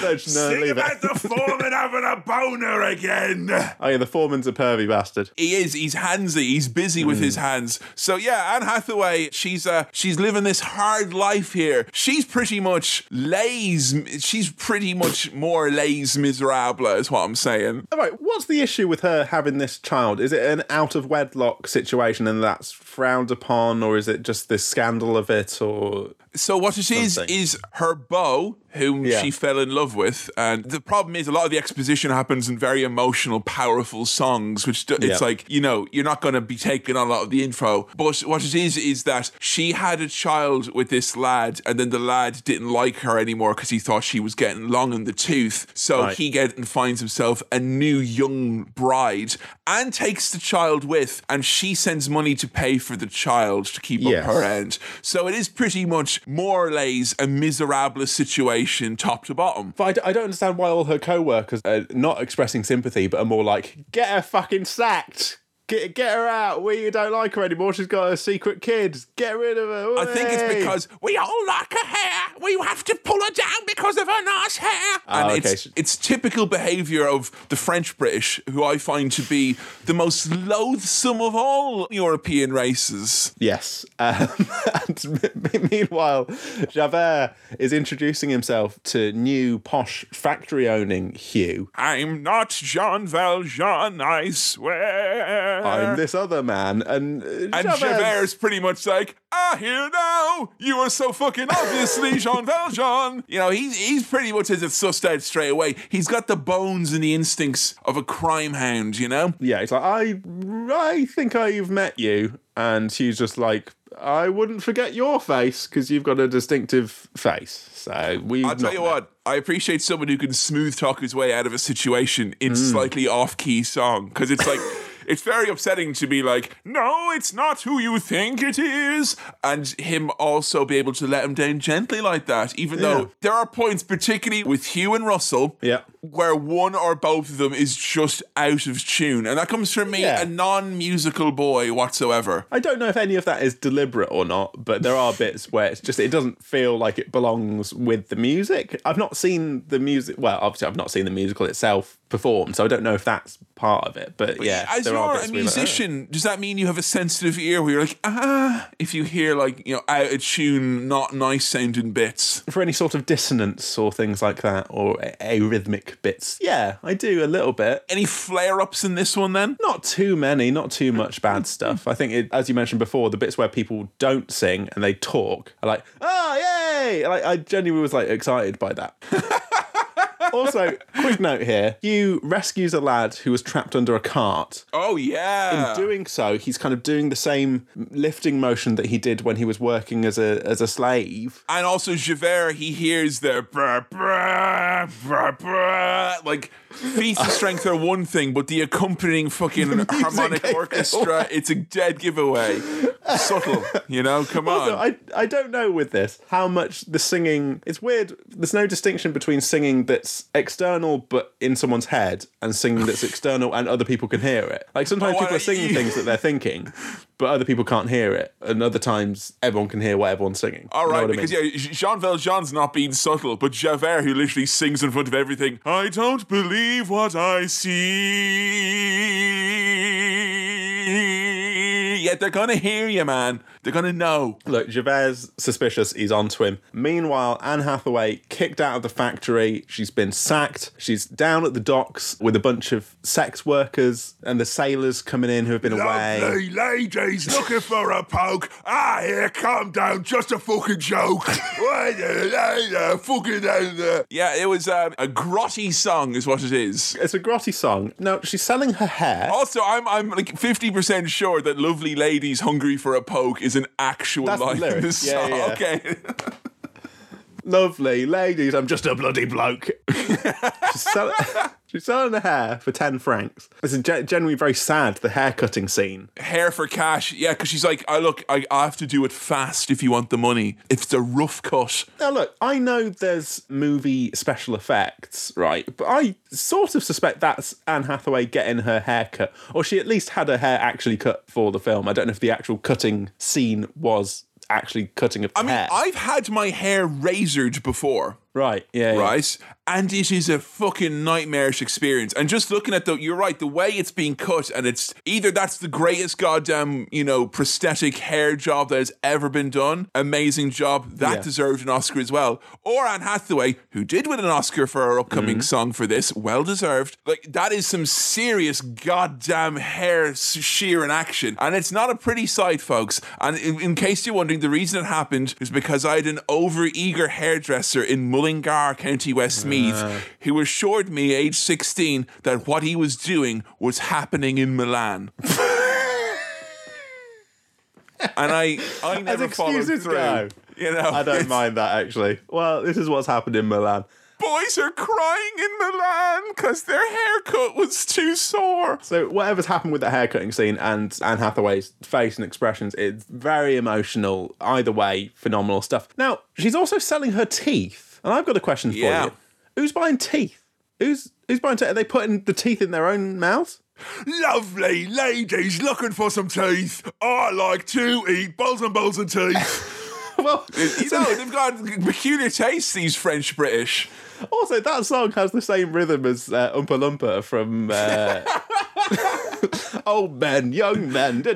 no, no, leave about it. the foreman having a boner again. Oh yeah, the foreman's a pervy bastard. He is. He's handsy. He's busy with his hands. So yeah, Anne Hathaway. She's uh she's living this hard life here. She's pretty much lays. She's pretty much more lays miserable, is what I'm saying. All right, what's the issue with her having this child? Is it an out of wedlock situation and that's frowned upon, or is it just this scandal of it, or So what it is Something. is her beau, whom Yeah. she fell in love with, and the problem is a lot of the exposition happens in very emotional, powerful songs, which do, it's Yeah. like you know you're not going to be taking on a lot of the info. But what it is is that she had a child with this lad, and then the lad didn't like her anymore because he thought she was getting long in the tooth. So Right. he gets and finds himself a new young bride, and takes the child with, and she sends money to pay for the child to keep Yes. up her end. So it is pretty much more or less a miserable situation, top to bottom. But I d- I don't understand why all her co-workers are not expressing sympathy, but are more like, "Get her fucking sacked, get get her out. We don't like her anymore. She's got a secret kid. Get rid of her." I think it's because we all like her hair. We have to pull her down because of her nice hair. and Oh, okay. it's, it's typical behaviour of the French British, who I find to be the most loathsome of all European races. Yes. Um, (laughs) and meanwhile, Javert is introducing himself to new posh factory owning Hugh. I'm not Jean Valjean, I swear. I'm this other man, and uh, And Javert's- Javert's pretty much like, ah, here now. You are so fucking obviously (laughs) Jean Valjean. You know, he's he's pretty much as it's sussed out straight away. He's got the bones and the instincts of a crime hound, you know? yeah, he's like, I, I think I've met you, and she's just like, I wouldn't forget your face because you've got a distinctive face. So we. I'll tell you what, I appreciate someone who can smooth talk his way out of a situation in slightly off key song. Because it's like, (laughs) it's very upsetting to be like, no, it's not who you think it is. And him also be able to let him down gently like that. Even Yeah. though there are points, particularly with Hugh and Russell, Yeah. Where one or both of them is just out of tune. And that comes from me, Yeah. a non musical boy whatsoever. I don't know if any of that is deliberate or not, but there are bits where it's just it doesn't feel like it belongs with the music. I've not seen the music. Well, obviously, I've not seen the musical itself performed, so I don't know if that's part of it. But yeah, As there are you're bits a you're like, "Oh." musician, does that mean you have a sensitive ear where you're like, ah, if you hear like, you know, out of tune, not nice sounding bits? for any sort of dissonance or things like that, or a- arrhythmic bits. Yeah, I do a little bit. Any flare ups in this one then? Not too many, not too much (laughs) bad stuff. I think, it, as you mentioned before, the bits where people don't sing and they talk are like, oh, yay! Like, I genuinely was like excited by that. (laughs) also, quick note here Hugh rescues a lad who was trapped under a cart. Oh, yeah. In doing so, he's kind of doing the same lifting motion that he did when he was working as a as a slave. and also Javert, he hears the brah, brah, brah, brah. like feats of strength are one thing, but the accompanying fucking (laughs) harmonic orchestra, it's a dead giveaway. Subtle, you know? Come on. Also, I I don't know with this how much the singing. It's weird. There's no distinction between singing that's external but in someone's head and singing that's (laughs) external and other people can hear it. Like sometimes Oh, people are singing things that they're thinking, but other people can't hear it. And other times everyone can hear what everyone's singing. All You know right, I because mean? yeah, Jean Valjean's not being subtle, but Javert, who literally sings in front of everything, I don't believe what I see. Yet they're gonna hear you, man. They're gonna know. Look, Javert's suspicious. He's onto him. Meanwhile, Anne Hathaway kicked out of the factory. She's been sacked. She's down at the docks with a bunch of sex workers and the sailors coming in who have been away. Lovely ladies looking for a poke. Ah, here, calm down. Just a fucking joke. (laughs) fucking uh, Yeah, it was um, a grotty song, is what it is. It's a grotty song. No, she's selling her hair. Also, I'm I'm like fifty percent sure that "Lovely Ladies Hungry for a Poke" is an actual That's the in the Yeah, song. yeah. Okay. Lovely ladies, I'm just a bloody bloke. (laughs) she's, sell- she's selling her hair for 10 francs. This is ge- generally very sad, the hair cutting scene. Hair for cash, yeah, because she's like, I look, I, I have to do it fast if you want the money. If it's a rough cut, Now, look, I know there's movie special effects, right? But I sort of suspect that's Anne Hathaway getting her hair cut, or she at least had her hair actually cut for the film. I don't know if the actual cutting scene was actually cutting of the I mean, hair. I've had my hair razored before. Right, yeah, yeah. right? And it is a fucking nightmarish experience. And just looking at the, you're right, the way it's being cut, and it's either that's the greatest goddamn, you know, prosthetic hair job that has ever been done, amazing job, that Yeah. deserved an Oscar as well. Or Anne Hathaway, who did win an Oscar for her upcoming Mm-hmm. song for this, well deserved. Like, that is some serious goddamn hair s- shear in action. And it's not a pretty sight, folks. And in, in case you're wondering, the reason it happened is because I had an over eager hairdresser in Mullingar, County Westmeath, ah. who assured me, age 16, that what he was doing was happening in Milan. (laughs) and I, I never followed excuses through. go. You know, I don't mind that actually. Well, this is what's happened in Milan. Boys are crying in Milan because their haircut was too sore. So whatever's happened with the haircutting scene and Anne Hathaway's face and expressions, it's very emotional. Either way, phenomenal stuff. Now she's also selling her teeth, and I've got a question for Yeah. you: Who's buying teeth? Who's who's buying teeth? Are they putting the teeth in their own mouths? lovely ladies looking for some teeth. I like to eat bowls and bowls of teeth. (laughs) well, (laughs) You know, they've got peculiar tastes, these French British. also that song has the same rhythm as uh, Oompa Loompa from uh, (laughs) (laughs) Old Men, Young Men. da,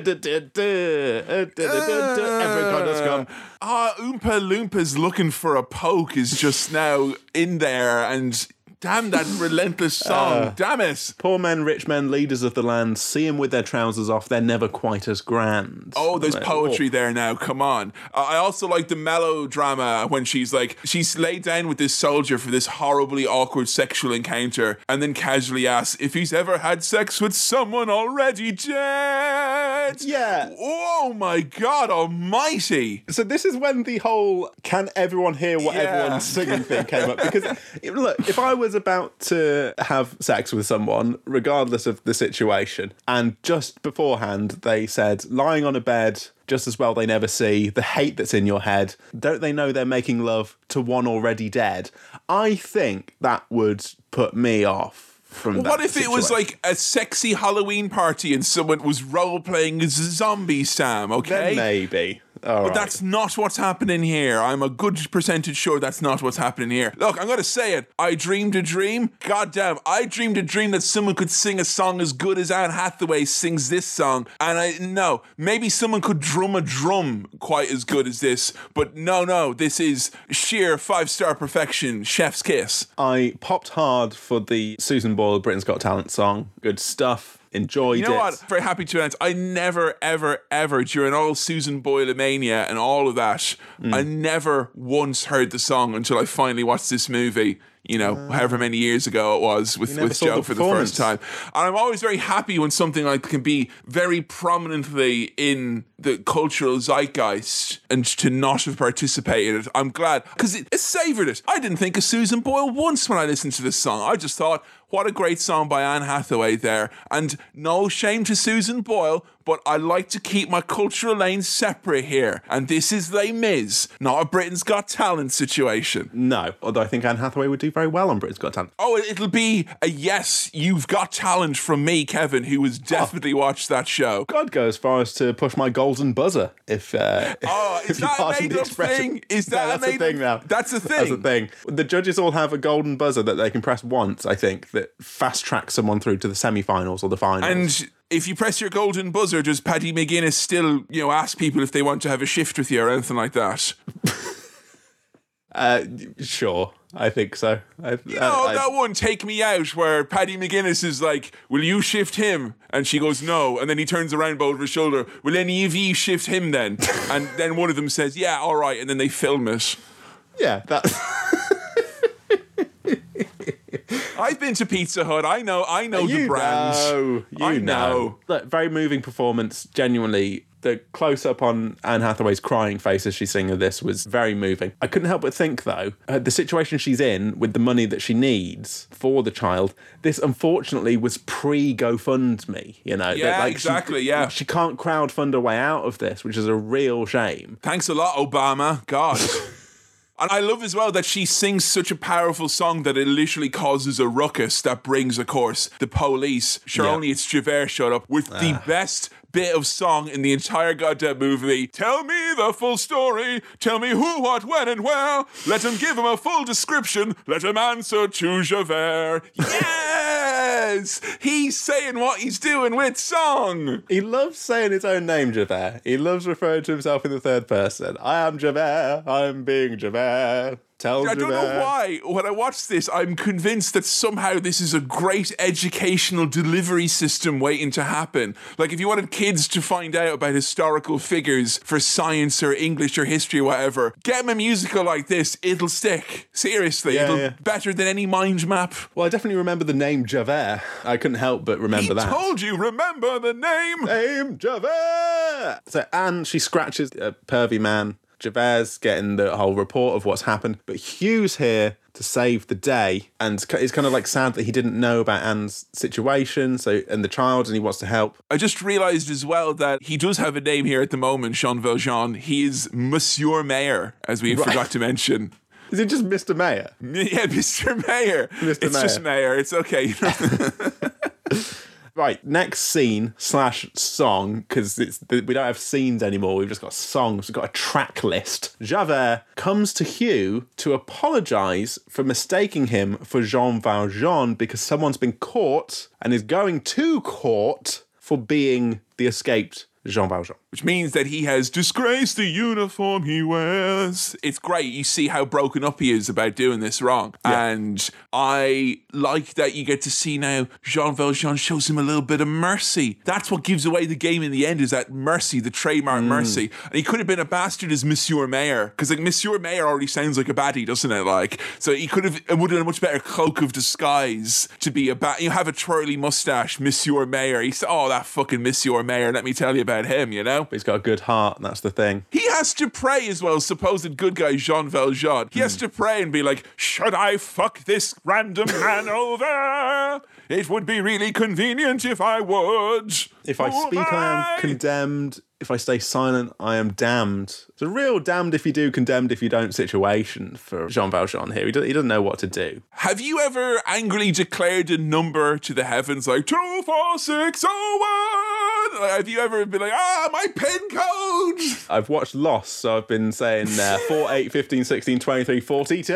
has come. Ah, Oompa Loompas looking for a poke is just now in there, and damn that relentless (laughs) song. damn it. Poor men, rich men, leaders of the land, see 'em with their trousers off, they're never quite as grand. Oh, there's poetry there now. Come on. Uh, I also like the melodrama when she's like, she's laid down with this soldier for this horribly awkward sexual encounter and then casually asks if he's ever had sex with someone already dead. Yeah. Oh my God almighty. So this is when the whole "can everyone hear what Yeah. everyone's singing" thing came up. Because look, if I was about to have sex with someone, regardless of the situation, and just beforehand they said lying on a bed, just as well they never see the hate that's in your head. Don't they know they're making love to one already dead? I think that would put me off. From that What if it was like a sexy Halloween party and someone was role playing as a zombie, Sam? Then Okay. maybe. All But right. that's not what's happening here. I'm a good percentage sure that's not what's happening here. Look, I'm going to say it. I dreamed a dream. God damn, I dreamed a dream that someone could sing a song as good as Anne Hathaway sings this song. And I, no, maybe someone could drum a drum quite as good as this. But no, no, this is sheer five star perfection, chef's kiss. I popped hard for the Susan Boyle Britain's Got Talent song. Good stuff. Enjoyed You know it. what? Very happy to announce. I never, ever, ever during all Susan Boyle mania and all of that, Mm. I never once heard the song until I finally watched this movie. You know, however many years ago it was with, with Joe the for the first time. And I'm always very happy when something like can be very prominently in the cultural zeitgeist and to not have participated. I'm glad because it, it savored it. I didn't think of Susan Boyle once when I listened to this song. I just thought, what a great song by Anne Hathaway there. And no shame to Susan Boyle, but I like to keep my cultural lanes separate here. And this is Les Mis, not a Britain's Got Talent situation. No, although I think Anne Hathaway would do very well on Britain's Got Talent. Oh, it'll be a yes, you've got talent from me, Kevin, who has definitely watched that show. God go as far as to push my golden buzzer. If uh, (laughs) Oh, is if you that a the made-up thing? Is No, that a that's a thing now? That's a thing. That's a thing. thing. The judges all have a golden buzzer that they can press once. I think that fast tracks someone through to the semi-finals or the finals. And if you press your golden buzzer, does Paddy McGuinness still, you know, ask people if they want to have a shift with you or anything like that? (laughs) uh, sure, I think so. I, You know, I, I- that one, Take Me Out, where Paddy McGuinness is like, Will you shift him? And she goes, No. And then he turns around over his shoulder, Will any of you shift him then? (laughs) and then one of them says, Yeah, all right. And then they film it. yeah, that. (laughs) I've been to Pizza Hut. I know, I know the you brand. know, you I know. know. Look, very moving performance. Genuinely, the close up on Anne Hathaway's crying face as she's singing this was very moving. I couldn't help but think, though, uh, the situation she's in with the money that she needs for the child. This unfortunately was pre GoFundMe. You know, Yeah, she- exactly, yeah. she can't crowdfund her way out of this, which is a real shame. Thanks a lot, Obama. God. (laughs) And I love as well that she sings such a powerful song that it literally causes a ruckus that brings, of course, the police. Sure, Yeah. only it's Javert shut up with the ah. best bit of song in the entire goddamn movie. Tell me the full story. Tell me who, what, when, and where. Let him give him a full description. Let him answer to Javert. Yes! He's saying what he's doing with song. He loves saying his own name, Javert. He loves referring to himself in the third person. I am Javert. I'm being Javert. Tell I don't know why. When I watch this, I'm convinced that somehow this is a great educational delivery system waiting to happen. Like, if you wanted kids to find out about historical figures for science or English or history or whatever, get them a musical like this. It'll stick. Seriously, Yeah, it'll yeah. better than any mind map. Well, I definitely remember the name Javert. I couldn't help but remember He that. told you, remember the name. name Javert. So Anne, she scratches a pervy man. Javert's getting the whole report of what's happened, but Hugh's here to save the day, and it's kind of like sad that he didn't know about Anne's situation, so and the child, and he wants to help. I just realized as well that he does have a name here at the moment, Jean Valjean. He is Monsieur Mayor, as we forgot to mention. Is it just Mr. Mayor? (laughs) Yeah, Mr. Mayor. Mr. It's just Mayor. It's okay. (laughs) (laughs) Right, next scene slash song because it's we don't have scenes anymore. We've just got songs. We've got a track list. Javert comes to Hugh to apologise for mistaking him for Jean Valjean because someone's been caught and is going to court for being the escaped Jean Valjean. Which means that he has disgraced the uniform he wears. It's great. You see how broken up he is about doing this wrong. And I like that you get to see now Jean Valjean shows him a little bit of mercy. That's what gives away the game in the end is that mercy, the trademark mm. mercy. And he could have been a bastard as Monsieur Mayor. Because like Monsieur Mayor already sounds like a baddie, doesn't it? Like so he could have it would have been a much better cloak of disguise to be a bat. You have a twirly mustache, Monsieur Mayor. He's oh that fucking Monsieur Mayor. Let me tell you about him. You know. But he's got a good heart, and that's the thing. He has to pray as well, supposed good guy Jean Valjean. He has hmm. to pray and be like, Should I fuck this random (coughs) man over? It would be really convenient if I would. If I Oh speak, I am condemned. If I stay silent, I am damned. It's a real damned if you do, condemned if you don't situation for Jean Valjean here. He, do, he doesn't know what to do. Have you ever angrily declared a number to the heavens like two, four, six, oh, one? Like, have you ever been like, ah, my pin code? I've watched Lost, so I've been saying uh, (laughs) 4, 8, 15, 16, 23, 42.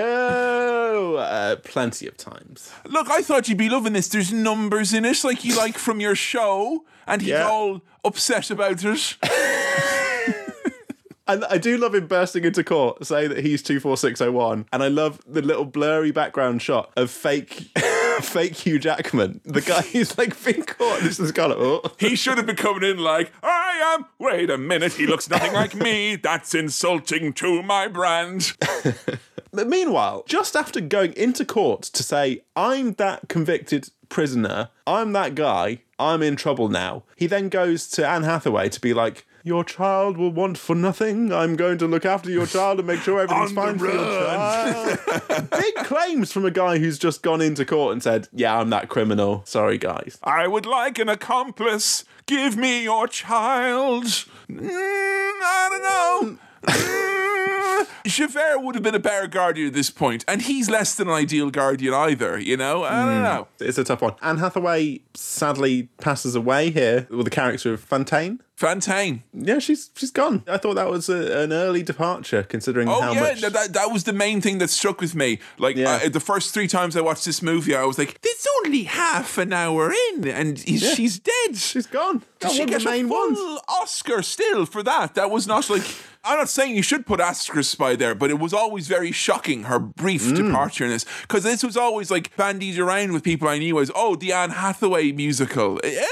Uh, plenty of times. Look, I thought you'd be loving this. There's numbers in it, like you like from your show, and he's Yeah. all upset about it. (laughs) And I do love him bursting into court, saying that he's 24601. And I love the little blurry background shot of fake (laughs) fake Hugh Jackman. The guy (laughs) who's like been caught. This is kind of, oh. He should have been coming in like, I am. Wait a minute, he looks nothing like me. That's insulting to my brand. But meanwhile, just after going into court to say, I'm that convicted prisoner, I'm that guy, I'm in trouble now, he then goes to Anne Hathaway to be like, Your child will want for nothing. I'm going to look after your child and make sure everything's fine for your child. Big claims from a guy who's just gone into court and said, Yeah, I'm that criminal. Sorry, guys. I would like an accomplice. Give me your child. Mm, I don't know. Mm, (laughs) Javert would have been a better guardian at this point, and he's less than an ideal guardian either, you know? I don't know. It's a tough one. Anne Hathaway sadly passes away here with the character of Fantine. Fantine. Yeah, she's she's gone. I thought that was a, an early departure, considering Oh how yeah, much. that, that, was the main thing that struck with me. Like Yeah. uh, the first three times I watched this movie, I was like, "It's only half an hour in, and he's, she's dead." she's gone. That she get the main a full ones. Oscar still for that. That was not like I'm not saying you should put asterisk by there, but it was always very shocking her brief Mm. departure in this because this was always like bandied around with people I knew as oh the Anne Hathaway musical. Eh,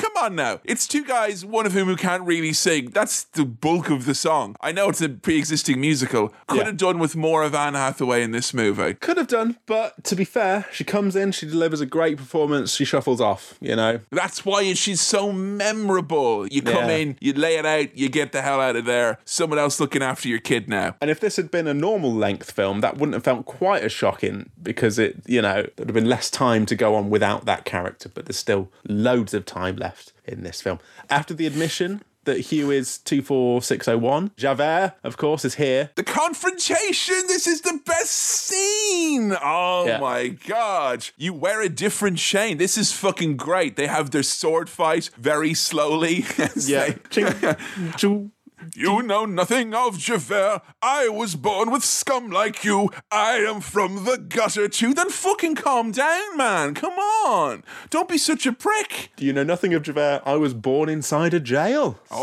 Come on now. It's two guys, one of whom who can't really sing. That's the bulk of the song. I know it's a pre existing musical. Could Yeah. have done with more of Anne Hathaway in this movie. Could have done, but to be fair, she comes in, she delivers a great performance, she shuffles off, you know? That's why she's so memorable. You come Yeah. in, you lay it out, you get the hell out of there. Someone else looking after your kid now. And if this had been a normal length film, that wouldn't have felt quite as shocking because it, you know, there'd have been less time to go on without that character, but there's still loads of time left in this film. After the admission that Hugh is 24601, Javert, of course, is here. The confrontation. This is the best scene. Oh Yeah. my god. You wear a different chain. This is fucking great. They have their sword fight very slowly. (laughs) yeah. they-. (laughs) You know nothing of Javert. I was born with scum like you. I am from the gutter too. Then fucking calm down, man. Come on. Don't be such a prick. Do you know nothing of Javert? I was born inside a jail. So,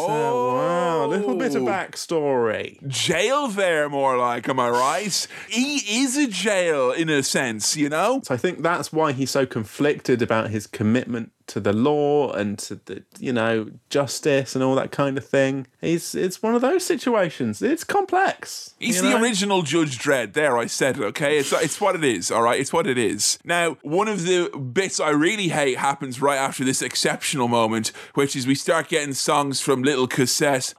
wow, a little bit of Oh. backstory. Jail there, more like, am I right? He is a jail in a sense, you know? So I think that's why he's so conflicted about his commitment to the law and to the you know justice and all that kind of thing. He's it's one of those situations. It's complex. He's the know? original Judge Dredd. There, I said it. Okay, it's it's what it is. All right, it's what it is. Now, one of the bits I really hate happens right after this exceptional moment, which is we start getting songs from Little Cassette.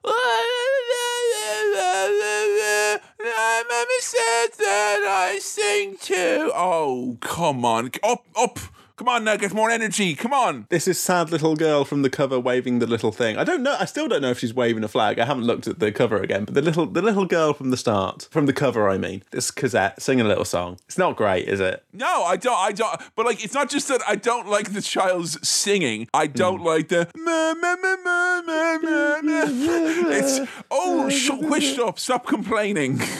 Said that I sing too. Oh, come on, up, up. Come on now, get more energy. Come on. This is sad little girl from the cover waving the little thing. I don't know. I still don't know if she's waving a flag. I haven't looked at the cover again. But the little the little girl from the start, from the cover, I mean, this Cosette singing a little song. It's not great, is it? No, I don't. I don't. But like, it's not just that I don't like the child's singing. I don't mm. like the. ma, ma, ma. It's oh, sh- wished up. Stop complaining. (laughs)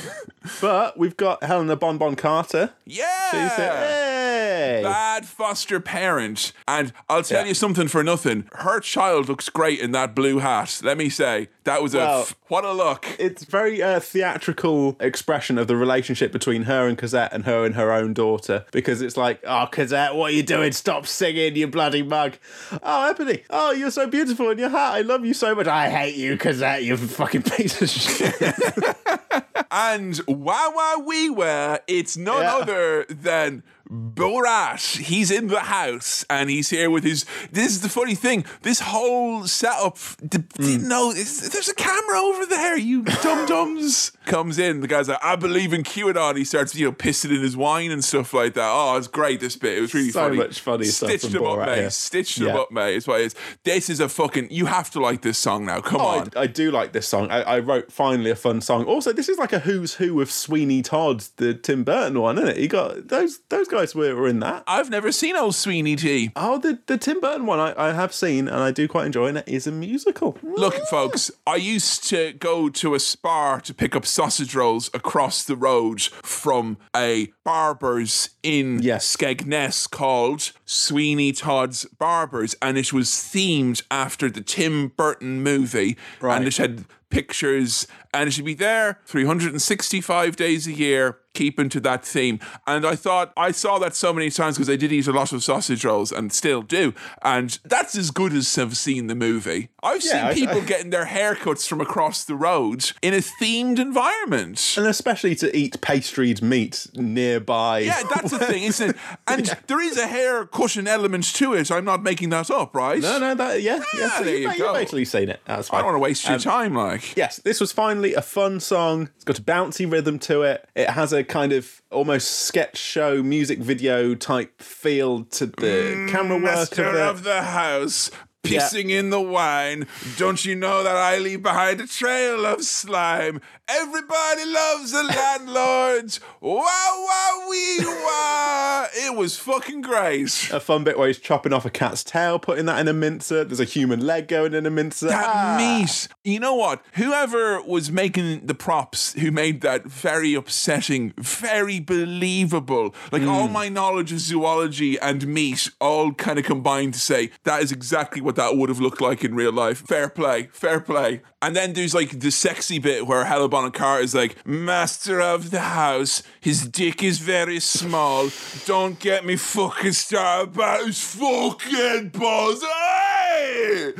But we've got Helena Bonbon Carter. Yeah. She's Yeah. hey. Bad foster parent, and I'll tell Yeah. you something for nothing. Her child looks great in that blue hat. Let me say that was a Well- f- what a look. it's very uh, theatrical expression of the relationship between her and Cosette and her and her own daughter because it's like, oh, Cosette, what are you doing? Stop singing, you bloody mug. Oh, Ebony, oh, you're so beautiful in your hat. I love you so much. I hate you, Cosette, you fucking piece of shit. (laughs) And wow, wow, we were. It's none Yeah. other than Borat. He's in the house and he's here with his. This is the funny thing. This whole setup. D- didn't know hmm. there's a camera over there. You dum dums. (laughs) Comes in. The guy's like, I believe in QAnon. He starts, you know, pissing in his wine and stuff like that. Oh, it's great. This bit. It was really So funny. much funny stuff Stitched from them up, Borat mate. Stitched them Yeah. up, mate. It's what it is. This is a fucking. You have to like this song now. Come Oh, on. I, I do like this song. I, I wrote finally a fun song. Also, this is like a who's who of Sweeney Todd, the Tim Burton one, isn't it? He got those those guys were, were in that. I've never seen old Sweeney T. Oh, the, the Tim Burton one I, I have seen and I do quite enjoy, and it is a musical. Look, folks, I used to go to a spar to pick up sausage rolls across the road from a barber's in Yes. Skegness called Sweeney Todd's Barbers, and it was themed after the Tim Burton movie, Right. and it had pictures, and it should be there 365 days a year, keeping to that theme. And I thought I saw that so many times because I did eat a lot of sausage rolls and still do. And that's as good as I've seen the movie. I've Yeah, seen people I- getting their haircuts from across the road in a themed environment. And especially to eat pastries meat nearby. Yeah, that's the thing, isn't it? (laughs) And there is a hair cushion element to it. I'm not making that up, right? No, no, that yeah, yeah. Ah, so there you've, you you've go. basically seen it. That's I don't want to waste your Um, time, like. Yes, this was finally a fun song. It's got a bouncy rhythm to it. It has a kind of almost sketch show music video type feel to the mm, camera work Master of it. of the house, pissing in the wine. Don't you know that I leave behind a trail of slime? Everybody loves the landlords. Wow, wow, wee, wow. It was fucking great. a fun bit where he's chopping off a cat's tail, putting that in a mincer. There's a human leg going in a mincer. That Ah. meat. You know what? Whoever was making the props, who made that very upsetting, very believable, like Hmm. all my knowledge of zoology and meat all kind of combined to say that is exactly what that would have looked like in real life. Fair play, fair play. And then there's like the sexy bit where Hella Bonham Carter is like, Master of the house, his dick is very small. Don't get me fucking started about his fucking balls. Hey!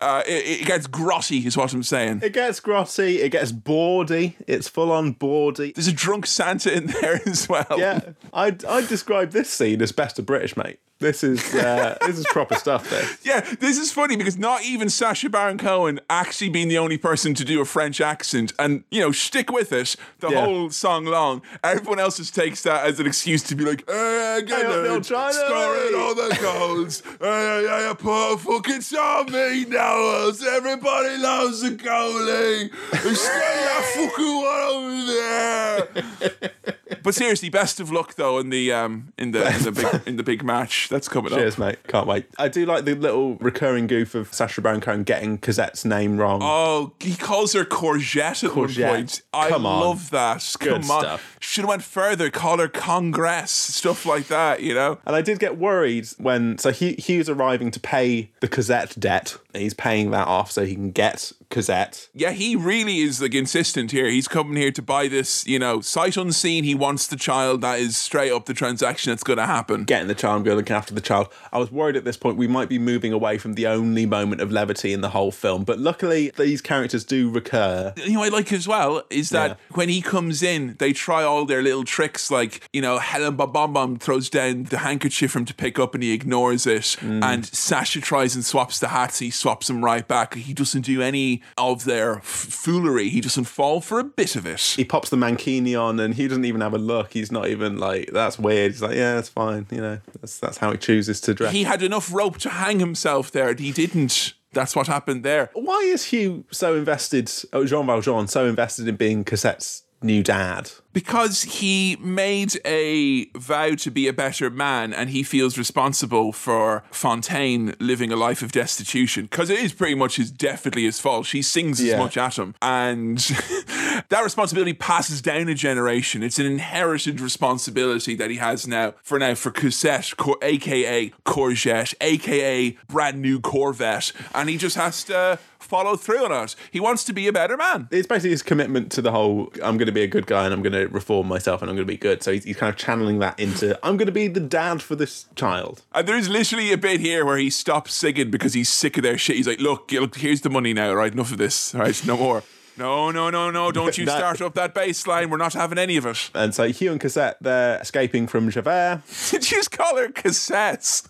Uh, it, it gets grotty, is what I'm saying. It gets grotty. It gets bawdy. It's full on bawdy. There's a drunk Santa in there (laughs) as well. Yeah, I'd I'd describe this scene as best of British, mate. This is uh, (laughs) this is proper stuff. This. Yeah, this is funny because not even Sacha Baron Cohen actually being the only person to do a French accent and, you know, stick with it the Yeah. whole song long. Everyone else just takes that as an excuse to be like, hey, get Hey, it, scoring all the goals. hey, hey, hey, put a fucking song me now. Else Everybody loves the goalie. Stay that fucking one over there. but seriously, best of luck though in the um in the in the big in the big match that's coming up. Cheers, mate. Can't wait. I do like the little recurring goof of Sacha Baron Cohen getting Cosette's name wrong. Oh, he calls her courgette at Courgette. one point. I Come on. love that. Good Come on. stuff. Should have went further. Call her Congress. Stuff like that, you know? And I did get worried when so he Hugh's arriving to pay the Cosette debt. He's paying that off so he can get Cosette. Yeah, he really is like insistent here. He's coming here to buy this, you know, sight unseen. He wants the child. That is straight up the transaction that's going to happen. Getting the child, going looking after the child. I was worried at this point we might be moving away from the only moment of levity in the whole film. But luckily, these characters do recur. you know, I like as well is that Yeah. when he comes in, they try all their little tricks. Like, you know, Helen Bomb throws down the handkerchief for him to pick up and he ignores it. Mm. And Sacha tries and swaps the hats. He swaps them right back. He doesn't do any of their f- foolery. He doesn't fall for a bit of it. He pops the mankini on and he doesn't even have a look. He's not even like, that's weird. He's like, yeah, that's fine. You know, that's, that's how he chooses to dress. He had enough rope to hang himself there. and He didn't. That's what happened there. Why is Hugh so invested, oh, Jean Valjean, so invested in being Cosette's new dad? Because he made a vow to be a better man and he feels responsible for Fantine living a life of destitution. Because it is pretty much his definitely his fault. She sings as much at him. And (laughs) that responsibility passes down a generation. It's an inherited responsibility that he has now for now for Cosette, Cor- aka Courgette, aka brand new Corvette. And he just has to follow through on it. He wants to be a better man. It's basically his commitment to the whole I'm going to be a good guy and I'm going to reform myself and I'm going to be good. So he's, he's kind of channeling that into I'm going to be the dad for this child. And there's literally a bit here where he stops singing because he's sick of their shit. He's like, look, look, here's the money now, right? Enough of this, right? No more. (laughs) No, no, no, no. (laughs) Don't you That- start up that bass line. We're not having any of it. And so Hugh and Cassette, they're escaping from Javert. (laughs) Did you just call her cassettes?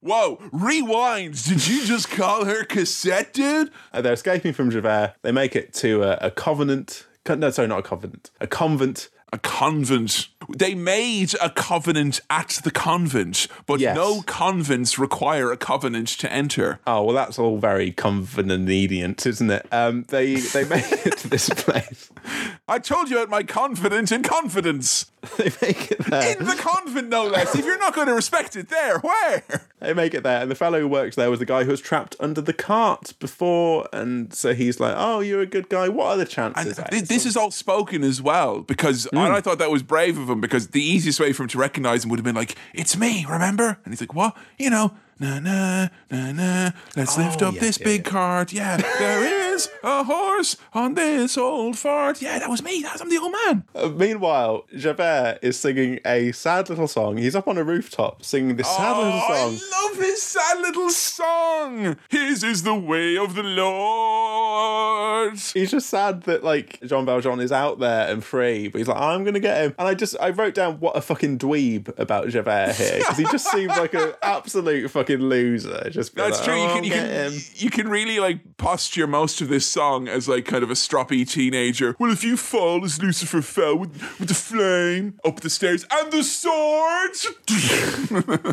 Whoa, rewind. Did you just call her cassette, dude? Uh, They're escaping from Javert. They make it to a, a covenant. No, sorry, not a covenant. A convent. A convent. They made a covenant at the convent, but Yes. no convents require a covenant to enter. Oh well, that's all very convenient, isn't it? Um, they they make it to this place. (laughs) I told you about my confidence in confidence. (laughs) They make it there. In the convent, no less. If you're not going to respect it there, where? They make it there, and the fellow who works there was the guy who was trapped under the cart before, and so he's like, "Oh, you're a good guy. What are the chances?" Th- this is all spoken as well because and I thought that was brave of him because the easiest way for him to recognize him would have been like, "It's me, remember?" And he's like, "What? You know, na na na na. Let's lift Oh, up yeah, this yeah, big cart. Yeah, there is a horse on this old fart. Yeah, that was me. That was, I'm the old man. Uh, meanwhile, Javert is singing a sad little song. He's up on a rooftop singing this sad little Oh, song. I love his sad little song. His is the way of the Lord. He's just sad that like Jean Valjean is out there and free, but he's like, I'm gonna get him. And I just I wrote down what a fucking dweeb about Javert here because he just seems like an (laughs) absolute fucking loser. Just That's like, true. "Oh, You can you can him. you can really like posture most of this song as like kind of a stroppy teenager. Well, if you fall as Lucifer fell with with the flame up the stairs and the sword.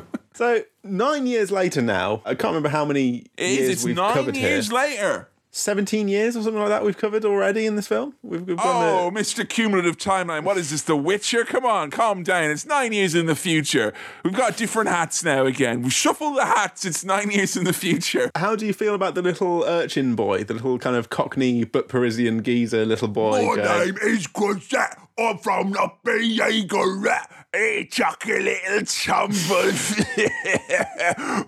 (laughs) So nine years later now, I can't remember how many It is. years It's we've nine covered years here. later. Seventeen years or something like that we've covered already in this film. We've, we've Oh, a- Mr. Cumulative Timeline. What is this, The Witcher? Come on, calm down. It's nine years in the future. We've got different hats now again. We shuffle the hats. It's nine years in the future. How do you feel about the little urchin boy, the little kind of Cockney but Parisian geezer little boy? My guy? name is Crozet. I'm from the chuck a little tumble.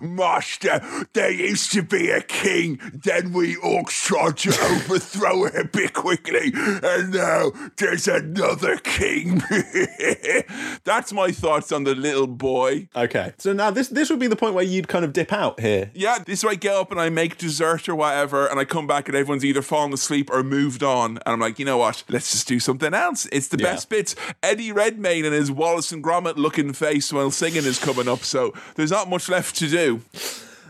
(laughs) Master, there used to be a king, then we orcs tried to overthrow him a bit quickly, and now there's another king. (laughs) That's my thoughts on the little boy. Okay, so now this this would be the point where you'd kind of dip out here. Yeah, this is where I get up and I make dessert or whatever, and I come back and everyone's either fallen asleep or moved on. And I'm like, you know what? Let's just do something else. It's the Yeah. best bits. Eddie Redmayne and his Wallace and Gromit looking face while singing is coming up, so there's not much left to do.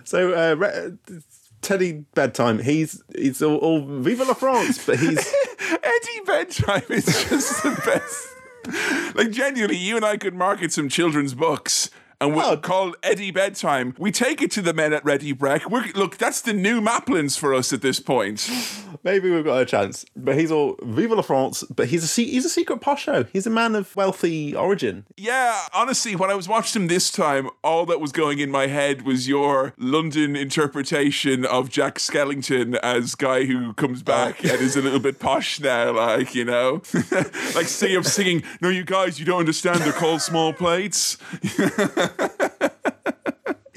So uh, Re- Teddy bedtime. He's he's all, all Viva la France, but he's (laughs) Eddie Bedtime is just the best. like genuinely, you and I could market some children's books. And we Oh. call Eddie Bedtime. We take it to the men at Ready Brek. We're, look, that's the new Maplins for us at this point. (laughs) maybe we've got a chance. But he's all Viva la France, but he's a he's a secret posho. He's a man of wealthy origin. Yeah, honestly, when I was watching him this time, all that was going in my head was your London interpretation of Jack Skellington as guy who comes oh. back and is a little bit posh now, like, you know? (laughs) like, see him singing, No, you guys, you don't understand, they're called small plates. (laughs) (laughs)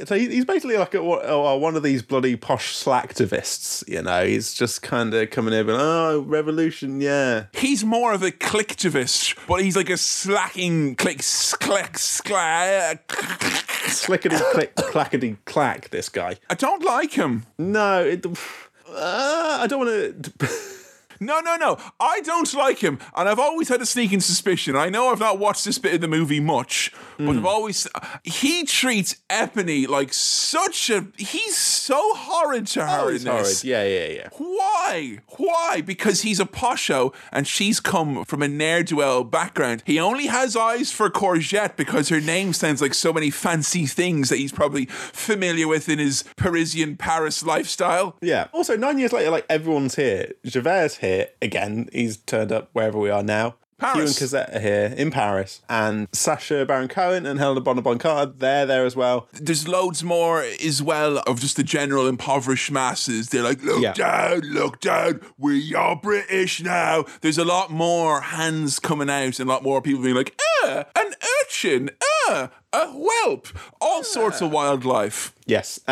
So he's basically like a, oh, one of these bloody posh slacktivists. You know, he's just kind of coming in and oh, revolution, yeah. He's more of a clicktivist, but he's like a slacking click, click, clack. Clickety click, clackety clack. This guy. I don't like him. No, it, (sighs) uh, I don't want to. (laughs) No, no, no. I don't like him, and I've always had a sneaking suspicion. I know I've not watched this bit of the movie much, but Hmm. I've always he treats Epony like such a he's so horrid to her Oh, in this. horrid. Yeah, yeah, yeah. Why? Why? Because he's a posho and she's come from a ne'er do well background. He only has eyes for courgette because her name sounds like so many fancy things that he's probably familiar with in his Parisian Paris lifestyle. Yeah. Also, nine years later, like everyone's here. Javert's here again. He's turned up wherever we are now. Hugh and Paris. Cosette are here in Paris, and Sacha Baron Cohen and Helena Bonham Carter they're there as well. there's loads more as well of just the general impoverished masses. They're like, look Yeah. down, look down, we are British now. There's a lot more hands coming out and a lot more people being like, uh, an urchin, uh, a whelp, all sorts of wildlife. Yes. (laughs)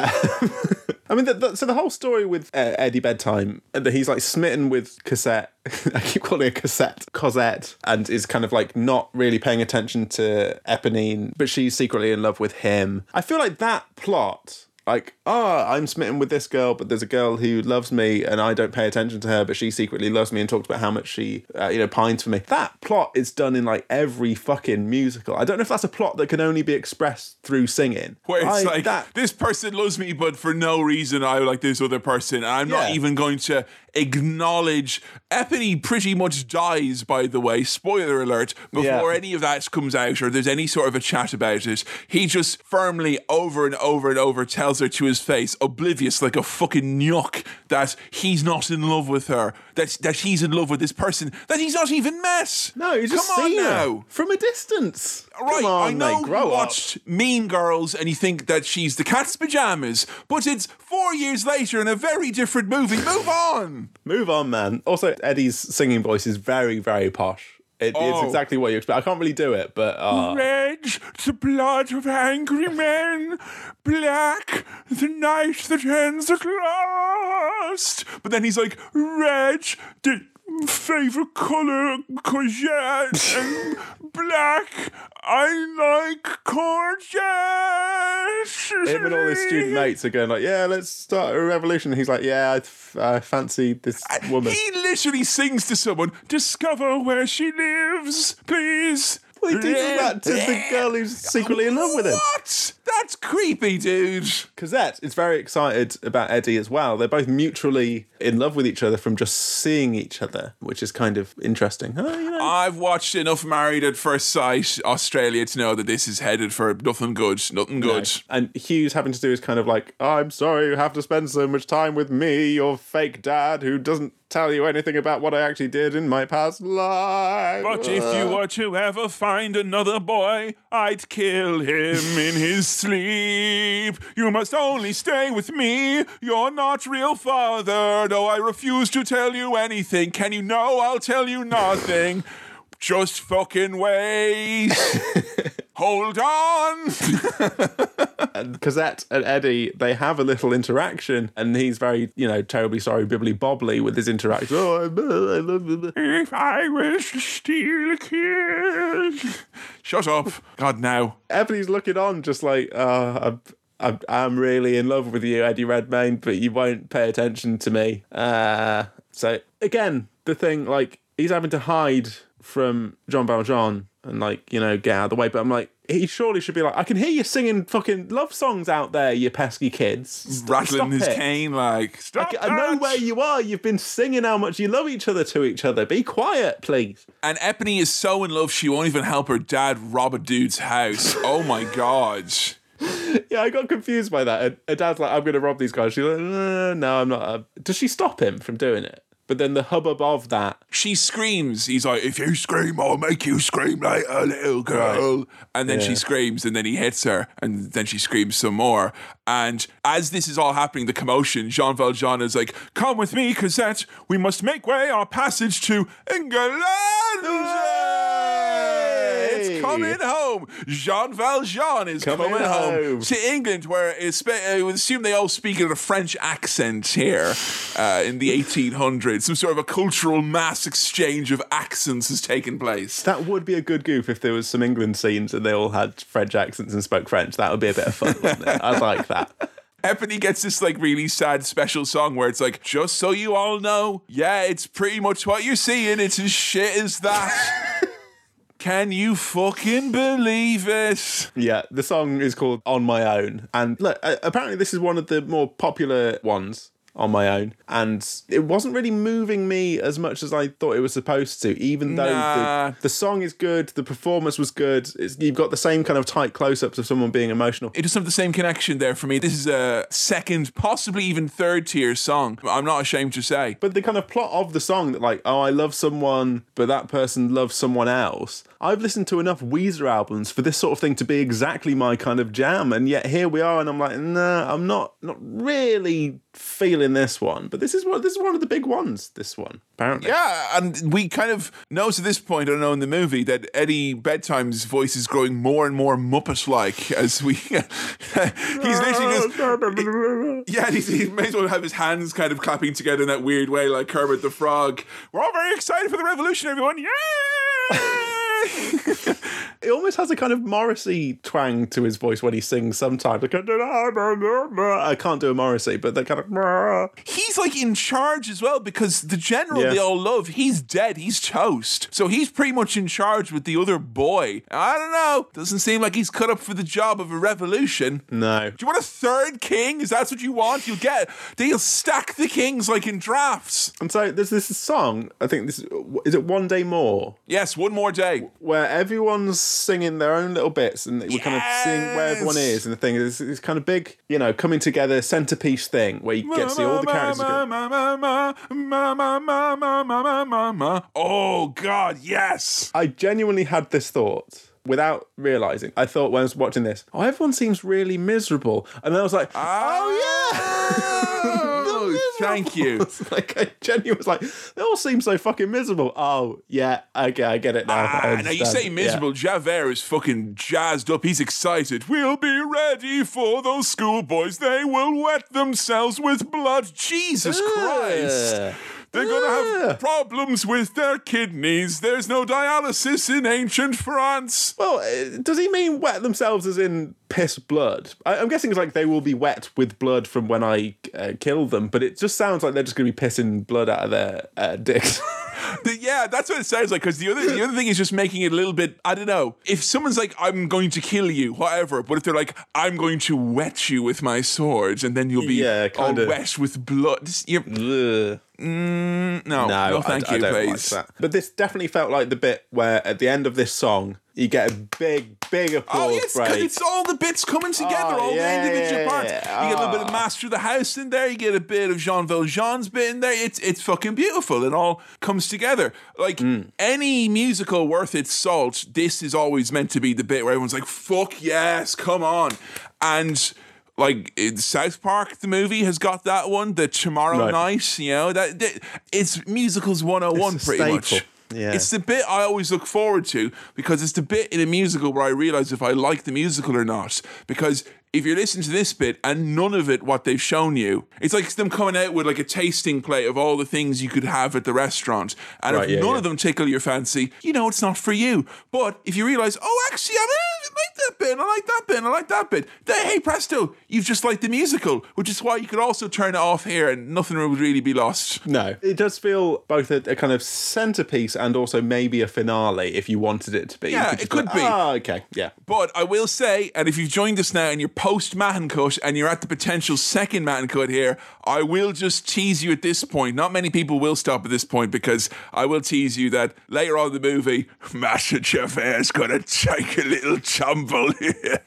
I mean, the, the, so the whole story with uh, Eddie Bedtime, uh, that he's like smitten with Cosette. (laughs) I keep calling her Cosette, Cosette, and is kind of like not really paying attention to Eponine, but she's secretly in love with him. I feel like that plot. Like, oh, I'm smitten with this girl, but there's a girl who loves me and I don't pay attention to her, but she secretly loves me and talks about how much she, uh, you know, pines for me. That plot is done in like every fucking musical. I don't know if that's a plot that can only be expressed through singing. Where it's I- like, that this person loves me, but for no reason I like this other person. And I'm not even going to acknowledge. Epony pretty much dies, by the way, spoiler alert, before Yeah. any of that comes out or there's any sort of a chat about it. He just firmly, over and over and over, tells her to his face, oblivious like a fucking yuck, that he's not in love with her, that, that he's in love with this person that he's not even met. No, you just seen her now. from a distance. Right, Come on, I know mate, grow you up. watched Mean Girls and you think that she's the cat's pajamas, but it's four years later in a very different movie. Move on. Move on, man. Also, Eddie's singing voice is very, very posh. It, It's Oh. exactly what you expect. I can't really do it, but uh, Red, the blood of angry men. Black, the night that ends at last. But then he's like, red, the favorite color, courgette. and black, I like courgette. him and all his student mates are going like, "Yeah, let's start a revolution." And he's like, "Yeah, I, f- I fancy this woman." He literally sings to someone, Discover where she lives, please. Well, he teaches that to the girl who's secretly in love with him. What? That's creepy, dude. Cosette is very excited about Eddie as well. They're both mutually in love with each other from just seeing each other, which is kind of interesting. Oh, you know. I've watched enough Married at First Sight Australia to know that this is headed for nothing good. Nothing good. And Hughes having to do is kind of like, I'm sorry you have to spend so much time with me, your fake dad who doesn't tell you anything about what I actually did in my past life. But if you were to ever find another boy, I'd kill him in his sleep. You must only stay with me. You're not real father. No, I refuse to tell you anything. Can you know I'll tell you nothing? Just fucking wait. (laughs) Hold on. (laughs) Cosette and Eddie, they have a little interaction, and he's very, you know, terribly sorry, bibbly bobbly with his interaction. Oh, I'm, I love you. if I was to steal a kiss. Shut up. God, now. Ebony's looking on, just like, uh, I'm, I'm, I'm really in love with you, Eddie Redmayne, but you won't pay attention to me. Uh, so again, the thing, like, he's having to hide from John Valjean and, like, you know, get out of the way. But I'm like, he surely should be like, I can hear you singing fucking love songs out there, you pesky kids. St- Rattling his it. cane like, stop I know where you are. You've been singing how much you love each other to each other. Be quiet, please. And Epony is so in love she won't even help her dad rob a dude's house. Oh my god. (laughs) Yeah, I got confused by that. Her dad's like, I'm going to rob these guys. She's like, "Uh, no, I'm not. Uh, Does she stop him from doing it? But then the hubbub of that. She screams. He's like, if you scream, I'll make you scream like a little girl. and then she screams, and then he hits her, and then she screams some more. And as this is all happening, the commotion, Jean Valjean is like, "Come with me, Cosette. We must make way our passage to England." Coming home. Jean Valjean is Coming coming, home. home. to England, where it's, I would assume they all speak in a French accent here uh, in the 1800s. Some sort of a cultural mass exchange of accents has taken place. That would be a good goof if there was some England scenes and they all had French accents and spoke French. That would be a bit of fun, wouldn't it? I'd like that. (laughs) Epony gets this like really sad special song where it's like, just so you all know, yeah, it's pretty much what you're seeing. It's as shit as that. (laughs) Can you fucking believe it? Yeah, the song is called On My Own. And look, apparently this is one of the more popular ones on my own. And it wasn't really moving me as much as I thought it was supposed to, even though Nah. the, the song is good, the performance was good. It's, you've got the same kind of tight close ups of someone being emotional. It doesn't have the same connection there for me. This is a second, possibly even third tier song. I'm not ashamed to say. But the kind of plot of the song that, like, oh, I love someone, but that person loves someone else. I've listened to enough Weezer albums for this sort of thing to be exactly my kind of jam, and yet here we are, and I'm like, nah, I'm not, not really feeling this one. But this is one, this is one of the big ones. This one, apparently. Yeah, and we kind of know to this point, I don't know, in the movie, that Eddie Bedtime's voice is growing more and more Muppet like as we. (laughs) he's literally just. (laughs) Yeah, he's, he may as well have his hands kind of clapping together in that weird way, like Kermit the Frog. We're all very excited for the revolution, everyone! Yeah! (laughs) It almost has a kind of Morrissey twang to his voice when he sings sometimes. Like, I can't do a Morrissey, but that kind of. he's like in charge as well because the general Yeah. they all love, he's dead, he's toast. So he's pretty much in charge with the other boy. I don't know. Doesn't seem like he's cut up for the job of a revolution. No. Do you want a third king? Is that what you want? You'll get. They'll stack the kings like in drafts. And so there's this song, I think this is it One Day More, Yes, one more day. Where everyone's singing their own little bits and we're kind of seeing where everyone is and the thing is this kind of big, you know, coming together centerpiece thing where you get to see all the characters. go- Oh God, yes. I genuinely had this thought without realizing. I thought when I was watching this, oh, everyone seems really miserable. And then I was like, oh, yeah. Oh, The Thank you. (laughs) Like I genuinely was like, they all seem so fucking miserable. Oh yeah, okay, I get it now. Ah, now you say miserable. Javert is fucking jazzed up. He's excited. We'll be ready for those schoolboys. They will wet themselves with blood. Jesus Christ. They're gonna have problems with their kidneys. There's no dialysis in ancient France. Well, uh, does he mean wet themselves as in piss blood? I, I'm guessing it's like they will be wet with blood from when I uh, kill them, but it just sounds like they're just going to be pissing blood out of their uh, dicks. (laughs) The- yeah, that's what it sounds like. Because the other the other thing is just making it a little bit. I don't know. If someone's like, "I'm going to kill you," whatever, but if they're like, "I'm going to wet you with my swords," and then you'll be Yeah, all wet with blood. Just- You're, no, no, No, thank I, you, I please. like. But this definitely felt like the bit where at the end of this song you get a big, big applause Oh, yes, because it's all the bits coming together, Oh, all yeah, the individual yeah, parts. yeah. You get a little bit of Oh. Master of the House in there. You get a bit of Jean Valjean's bit in there. It's it's fucking beautiful. It all comes together. Like Mm. any musical worth its salt, this is always meant to be the bit where everyone's like, "Fuck yes, come on!" And like South Park, the movie has got that one. The Tomorrow Right. Night, you know that, that it's musicals one hundred and one pretty much. Yeah. It's the bit I always look forward to because it's the bit in a musical where I realize if I like the musical or not. Because if you listen to this bit and none of it what they've shown you, it's like them coming out with like a tasting plate of all the things you could have at the restaurant. And Right, if yeah, none yeah. of them tickle your fancy, you know it's not for you. But if you realize, oh, actually, I like that bit, and I like that bit, and I like that bit, then hey, presto, you've just liked the musical, which is why you could also turn it off here and nothing would really be lost. No, it does feel both a, a kind of centerpiece and also maybe a finale if you wanted it to be. Yeah, just it could like, be. Ah, okay, yeah. But I will say, and if you've joined us now and you're post Matin Cut and you're at the potential second Matin Cut here, I will just tease you at this point. Not many people will stop at this point because I will tease you that later on in the movie, (laughs) Masha Javert's gonna take a little tumble here.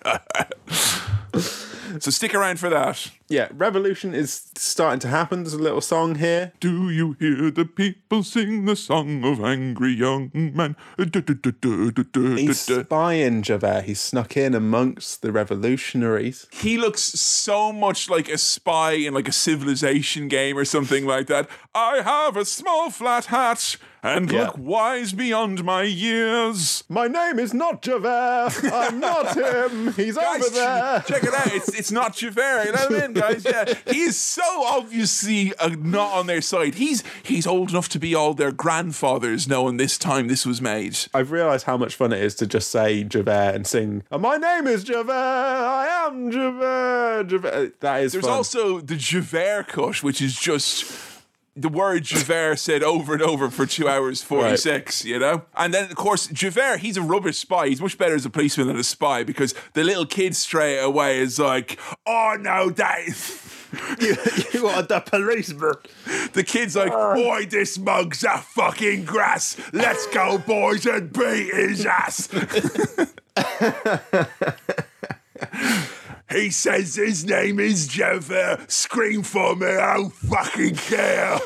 (laughs) so stick around for that. Yeah, revolution is starting to happen. There's a little song here. Do you hear the people sing the song of angry young men? He's spying Javert. He's snuck in amongst the revolutionaries. He looks so much like a spy in like a civilization game or something like that. I have a small flat hat and Yeah. look wise beyond my years. My name is not Javert. I'm not (laughs) him. He's Guys, over there. check it out. It's it's not Javert. You know what I mean, guys. Yeah, he is so obviously uh, not on their side. He's he's old enough to be all their grandfathers, knowing this time this was made. I've realised how much fun it is to just say Javert and sing, "Oh, My name is Javert. I am Javert. Javert. That is There's fun. also the Javert cut, which is just the word Javert said over and over for two hours (laughs) forty six. You know, and then of course Javert, he's a rubbish spy. He's much better as a policeman than a spy because the little kid straight away is like, "Oh no, that." Is- (laughs) you, you are the policeman. (laughs) The kid's like, uh. boy, this mug's a fucking grass. Let's go, boys, and beat his ass. He says his name is Javert. Scream for me, I don't fucking care.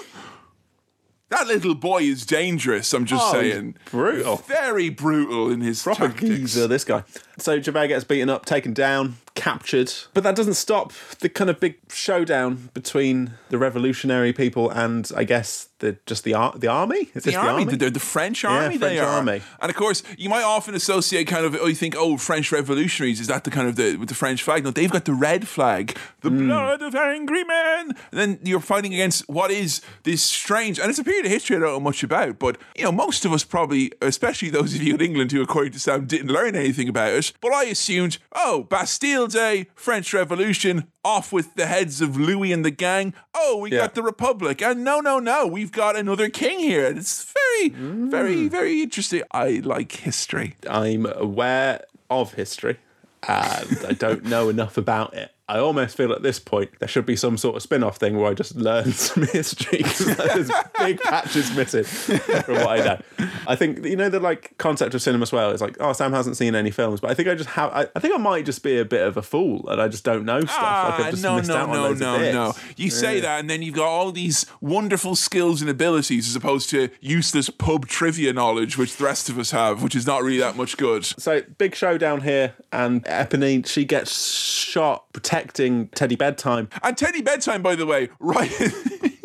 That little boy is dangerous, I'm just Oh, saying. brutal. Very brutal in his Proper tactics. geezer, this guy. So Javert gets beaten up, taken down, captured. But that doesn't stop the kind of big showdown between the revolutionary people and I guess the just the ar- the army. Is the this army, the, the French army, they French are. army. And of course, you might often associate kind of, oh, you think, oh, French revolutionaries, is that the kind of the with the French flag? No, they've got the red flag, the Hmm. blood of angry men. And then you're fighting against what is this strange, and it's a period of history I don't know much about, but you know, most of us probably, especially those of you in England who, according to Sam, didn't learn anything about it. But I assumed, oh, Bastille Day, French Revolution, off with the heads of Louis and the gang. Oh, we Yeah. got the Republic. And no, no, no, we've got another king here. It's very, Hmm. very, very interesting. I like history. I'm aware of history and I don't know enough about it. I almost feel at this point there should be some sort of spin off thing where I just learn (laughs) some history because there's big patches missing from what I know. I think, you know, the like concept of cinemaswirl is like, oh, Sam hasn't seen any films, but I think I just have, I, I think I might just be a bit of a fool and I just don't know stuff. like Ah, I've just no, missed no, out on no, loads no, no. You say that, and then you've got all these wonderful skills and abilities as opposed to useless pub trivia knowledge, which the rest of us have, which is not really that much good. So big showdown here, and Eponine she gets shot protecting Teddy Bedtime. And Teddy Bedtime, by the way, right. (laughs)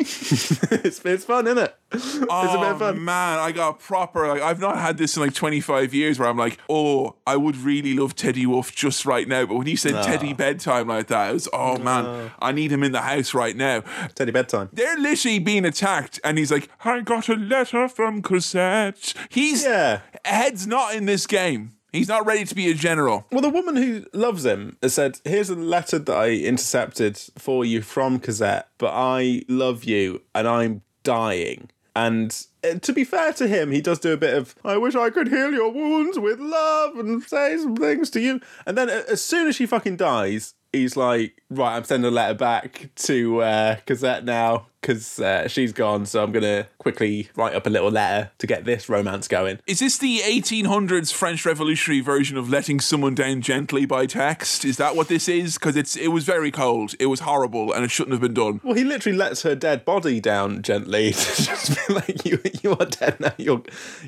(laughs) it's, it's fun, isn't it? it's a bit Oh of fun. man, I got proper. Like I've not had this in like 25 years, where I'm like, oh, I would really love Teddy Wolf just right now. But when he said Teddy bedtime like that, it was, oh man, I need him in the house right now. Teddy bedtime. They're literally being attacked, and he's like, I got a letter from Cosette. He's Yeah. head's not in this game. He's not ready to be a general. Well, the woman who loves him has said, "Here's a letter that I intercepted for you from Cosette, but I love you and I'm dying." And uh, to be fair to him, he does do a bit of, "I wish I could heal your wounds with love and say some things to you." And then as soon as she fucking dies, he's like, "Right, I'm sending a letter back to uh, Cosette now." Because uh, she's gone, so I'm gonna quickly write up a little letter to get this romance going. Is this the 1800s French Revolutionary version of letting someone down gently by text? Is that what this is? Because it's it was very cold, it was horrible, and it shouldn't have been done. Well, he literally lets her dead body down gently (laughs) to just be like, "You, you are dead now. You're,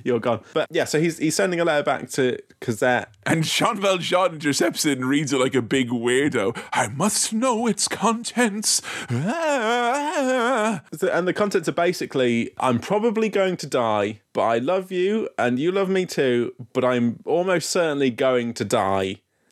you're gone." But yeah, so he's he's sending a letter back to Cosette. And Jean Valjean intercepts it and reads it like a big weirdo. I must know its contents. Ah. (laughs) So- And the contents are basically, "I'm probably going to die, but I love you, and you love me too. But I'm almost certainly going to die.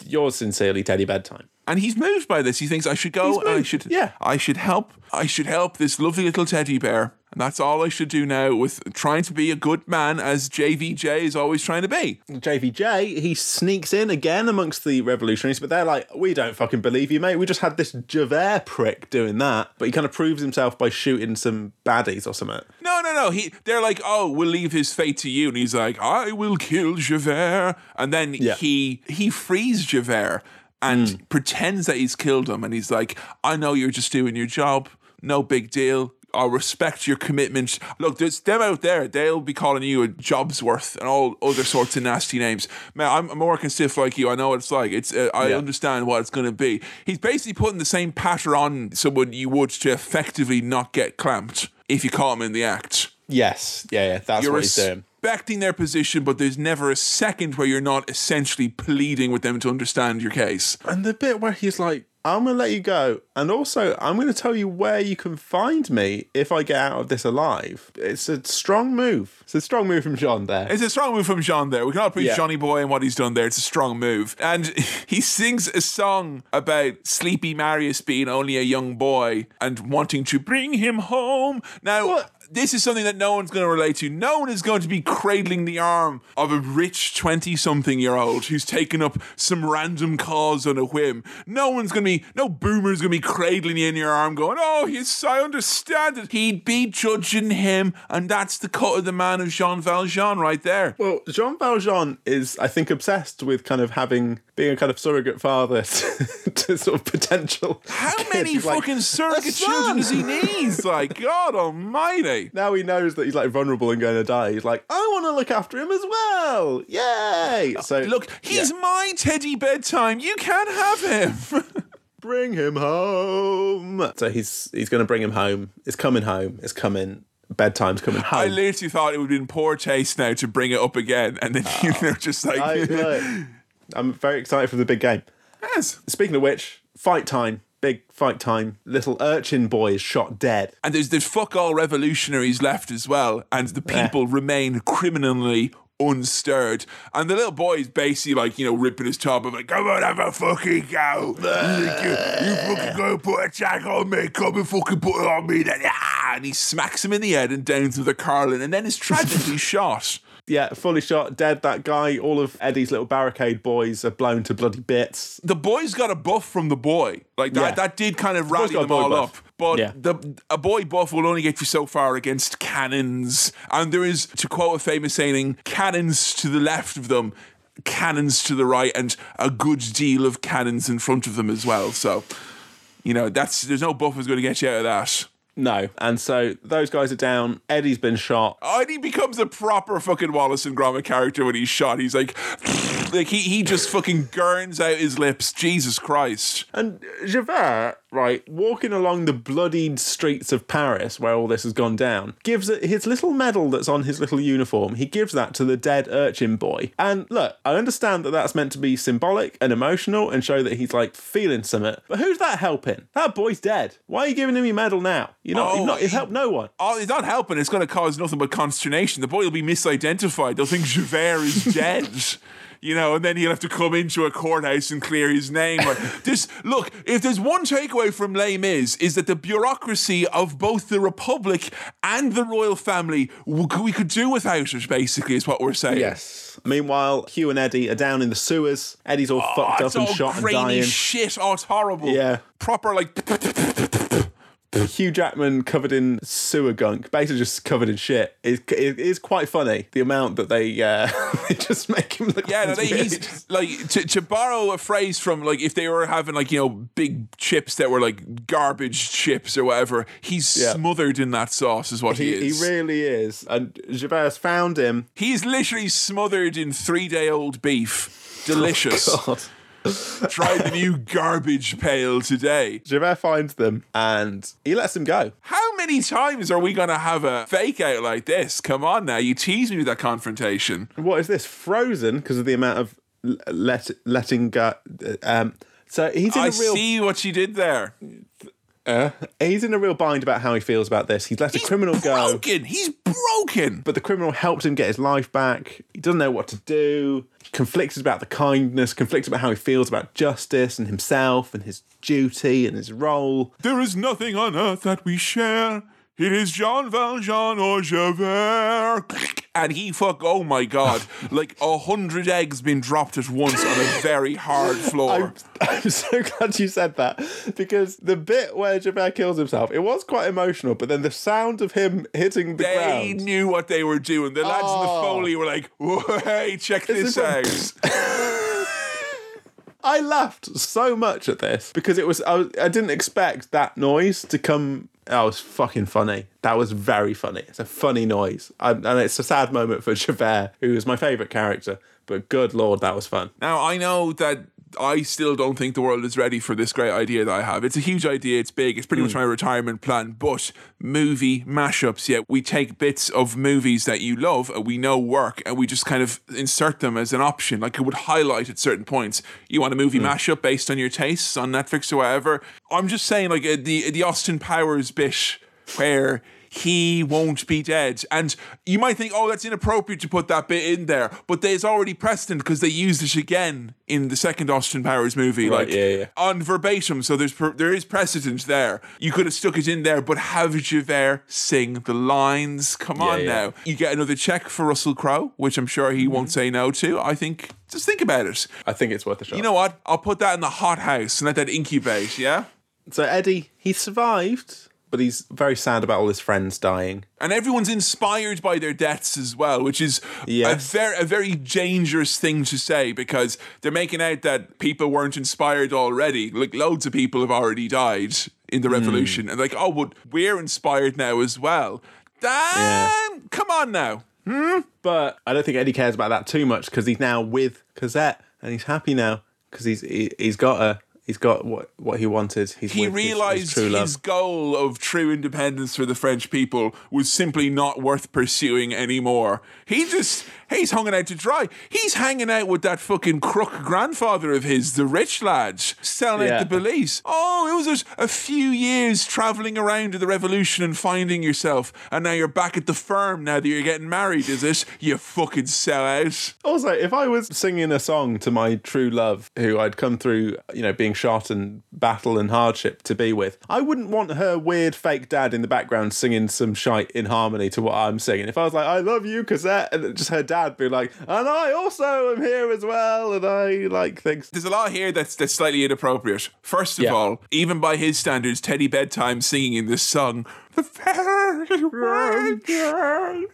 Yours sincerely, Teddy Bedtime." And he's moved by this. He thinks I should go I should yeah. I should help. I should help this lovely little teddy bear. And that's all I should do now with trying to be a good man as JVJ is always trying to be. JVJ, he sneaks in again amongst the revolutionaries, but they're like, we don't fucking believe you, mate. We just had this Javert prick doing that. But he kind of proves himself by shooting some baddies or something. No, no, no. He they're like, "Oh, we'll leave his fate to you." And he's like, "I will kill Javert." And then Yeah. he he frees Javert and hmm. pretends that he's killed him and he's like, "I know you're just doing your job. No big deal. I'll respect your commitment. Look, there's them out there. They'll be calling you a job's worth and all other sorts of nasty names. Man, I'm, I'm working stiff like you. I know what it's like. It's uh, I Yeah. understand what it's going to be. He's basically putting the same patter on someone you would to effectively not get clamped if you caught him in the act. Yes, yeah, yeah, that's You're what he's doing. respecting their position, but there's never a second where you're not essentially pleading with them to understand your case. And the bit where he's like, I'm going to let you go. And also, I'm going to tell you where you can find me if I get out of this alive. It's a strong move. It's a strong move from John there. It's a strong move from John there. We cannot appreciate Yeah. Johnny Boy and what he's done there. It's a strong move. And (laughs) he sings a song about Sleepy Marius being only a young boy and wanting to bring him home. Now, this is something that no one's going to relate to. No one is going to be cradling the arm of a rich 20 something year old who's taken up some random cause on a whim. No one's going to be, no boomer's going to be cradling you in your arm going, oh, yes, I understand it. He'd be judging him. And that's the cut of the man of Jean Valjean right there. well, Jean Valjean is, I think, obsessed with kind of having, being a kind of surrogate father (laughs) to, to sort of potential. How kids. many like, fucking surrogate "A children son!" does he need? (laughs) Like, God almighty. Now he knows that he's like vulnerable and going to die. He's like, I want to look after him as well. Yay! Uh, so Look, he's yeah. my teddy bedtime. You can't have him. (laughs) bring him home. So he's he's going to bring him home. It's coming home. It's coming. Bedtime's coming home. I literally thought it would be in poor taste now to bring it up again, and then you ah. know, just like, I, (laughs) I'm very excited for the big game. yes. Speaking of which, fight time. Big fight time. Little urchin boy is shot dead. And there's there's fuck all revolutionaries left as well, and the people remain criminally unstirred. And the little boy is basically like, you know, ripping his top of like, come on, have a fucking go. you, you fucking go put a tag on me, come and fucking put it on me then. Ah! And he smacks him in the head and downs with a Carlin, and then is tragically (laughs) shot. Yeah, fully shot, dead. That guy. All of Eddie's little barricade boys are blown to bloody bits. the boy's got a buff from the boy. Like that, Yeah. that did kind of boy's rally them all buff. up. But Yeah. the a boy buff will only get you so far against cannons. And there is, to quote a famous saying, cannons to the left of them, cannons to the right, and a good deal of cannons in front of them as well. So, you know, that's there's no buff is going to get you out of that. No. And so those guys are down. Eddie's been shot. Oh, and he becomes a proper fucking Wallace and Gromit character when he's shot. He's like, (sniffs) like he he just fucking gurns out his lips. Jesus Christ. And Javert, right, walking along the bloodied streets of Paris where all this has gone down, gives it his little medal that's on his little uniform. He gives that to the dead urchin boy. And look, I understand that that's meant to be symbolic and emotional and show that he's like feeling something. But who's that helping? That boy's dead. Why are you giving him your medal now? You're not, Oh, not, you've helped no one. Oh, it's not helping. It's going to cause nothing but consternation. The boy will be misidentified. They'll think Javert is (laughs) dead. You know, and then he'll have to come into a courthouse and clear his name. Or (laughs) this look, if there's one takeaway from Les Mis, is that the bureaucracy of both the Republic and the royal family we could do without it. Basically, is what we're saying. Yes. Meanwhile, Hugh and Eddie are down in the sewers. Eddie's all Oh, fucked up and shot and dying. shit. Oh, it's horrible. Yeah. proper like. (laughs) Hugh Jackman covered in sewer gunk, basically just covered in shit. It, it is quite funny the amount that they uh, (laughs) they just make him look. Yeah, no, they, he's like to, to borrow a phrase from like if they were having like you know big chips that were like garbage chips or whatever. He's Yeah. smothered in that sauce, is what he, He, he really is. And Javert's found him. he's literally smothered in three day old beef. (laughs) Delicious. God. (laughs) Tried the new garbage pail today. Javert finds them and he lets them go. How many times are we gonna have a fake out like this? Come on now, you tease me with that confrontation. What is this? Frozen because of the amount of let letting go. Um, so he's in I a real see what you did there. Uh, he's in a real bind about how he feels about this. He's let a criminal go. Broken. He's broken. but the criminal helps him get his life back. He doesn't know what to do. Conflicted about the kindness, conflicted about how he feels about justice and himself and his duty and his role. There is nothing on earth that we share. It is Jean Valjean or Javert. And he fuck, oh my god, (laughs) like a hundred eggs been dropped at once on a very hard (laughs) floor. I'm, I'm so (laughs) glad you said that because the bit where Javert kills himself, it was quite emotional, but then the sound of him hitting the they ground. knew what they were doing. The lads in the Oh. Foley were like, hey, check this this out. I laughed so much at this because it was I, was, I didn't expect that noise to come. That was fucking funny. That was very funny. It's a funny noise, I, and it's a sad moment for (laughs) Javert, who is my favourite character. But good lord, that was fun. Now, I know that I still don't think the world is ready for this great idea that I have. It's a huge idea, it's big, it's pretty much hmm. my retirement plan. But movie mashups, yeah, we take bits of movies that you love and we know work and we just kind of insert them as an option. Like it would highlight at certain points. You want a movie hmm. mashup based on your tastes on Netflix or whatever. I'm just saying, like uh, the uh, the Austin Powers bit where he won't be dead. And you might think, oh, that's inappropriate to put that bit in there, but there's already precedent because they used it again in the second Austin Powers movie, Right, like yeah, yeah. on verbatim. So there's there is precedent there. You could have stuck it in there, but have Javert sing the lines. Come on yeah. now, you get another check for Russell Crowe, which I'm sure he Mm-hmm. won't say no to. I think just think about it. I think it's worth a shot. You know what? I'll put that in the hot house and let that incubate. Yeah. so Eddie, he survived, but he's very sad about all his friends dying. and everyone's inspired by their deaths as well, which is Yes. a very a very dangerous thing to say because they're making out that people weren't inspired already. Like loads of people have already died in the Hmm. revolution, and like, oh, but we're inspired now as well. Damn! Come on now. Hmm? But I don't think Eddie cares about that too much because he's now with Cosette and he's happy now because he's he, he's got a he's got what what he wanted. He's He with his- his realized his goal of true independence for the French people was simply not worth pursuing anymore. He just he's hanging out to dry. He's hanging out with that fucking crook grandfather of his, the rich lad, selling Yeah. out the police. Oh, it was just a few years traveling around to the revolution and finding yourself, and now you're back at the firm now that you're getting married, is it? You fucking sell out. Also, if I was singing a song to my true love, who I'd come through, you know, being shot and battle and hardship to be with, I wouldn't want her weird fake dad in the background singing some shite in harmony to what I'm singing. If I was like, I love you, Cosette, and just her dad be like, and I also am here as well, and I like things. There's a lot here that's that's slightly inappropriate. First of Yeah. all, even by his standards, Teddy Bedtime singing in this song. The very words they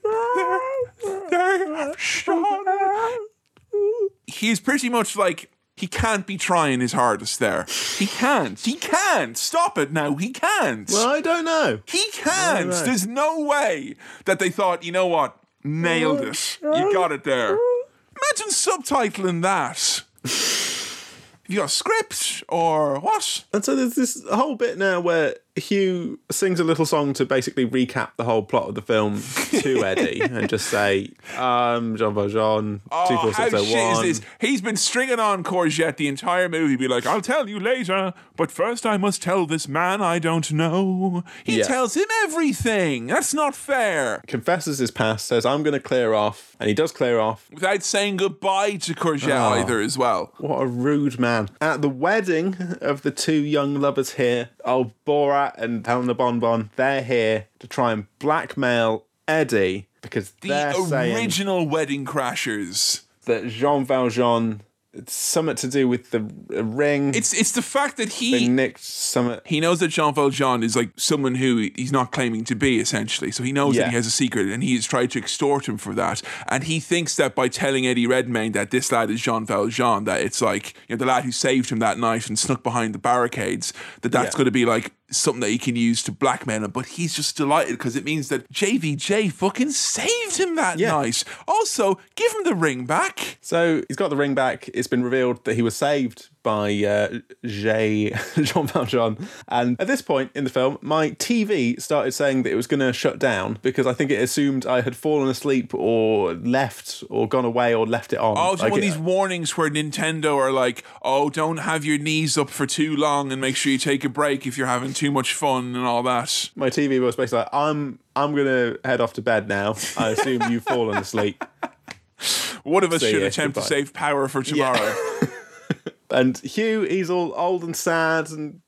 have shone. He's pretty much like he can't be trying his hardest there. He can't. He can't. Stop it now. He can't. Well, I don't know. He can't. There's no way that they thought, you know what? Nailed it. You got it there. Imagine subtitling that. Have you got a script or what? And so there's this whole bit now where Hugh sings a little song to basically recap the whole plot of the film (laughs) to Eddie and just say, um, Jean Valjean, Oh, how shit is this? He's been stringing on Courgette the entire movie. Be like, I'll tell you later, but first I must tell this man I don't know. He Yeah. tells him everything. That's not fair. Confesses his past, says, I'm going to clear off. And he does clear off. Without saying goodbye to Courgette Oh. either, as well. What a rude man. At the wedding of the two young lovers here, old Borat and Helena Bonbon, they're here to try and blackmail Eddie because The they're saying original Wedding Crashers. that Jean Valjean, it's something to do with the ring. It's it's the fact that he nicked something. he knows that Jean Valjean is like someone who he's not claiming to be, essentially. So he knows that he has a secret and he has tried to extort him for that. And he thinks that by telling Eddie Redmayne that this lad is Jean Valjean, that it's like, you know, the lad who saved him that night and snuck behind the barricades, that that's Yeah. going to be like something that he can use to blackmail him. But he's just delighted because it means that JVJ fucking saved him that Yeah. night. Also, give him the ring back. So he's got the ring back. It's been revealed that he was saved by uh, Jay (laughs) Jean Valjean. And at this point in the film, my TV started saying that it was going to shut down because I think it assumed I had fallen asleep or left or gone away or left it on. Oh, it's Like one of these warnings where Nintendo are like, "Oh, don't have your knees up for too long, and make sure you take a break if you're having too much fun and all that." my TV was basically like, I'm I'm gonna head off to bed now. I assume you've (laughs) fallen asleep. One of us should attempt to save power for tomorrow. (laughs) And Hugh, he's all old and sad and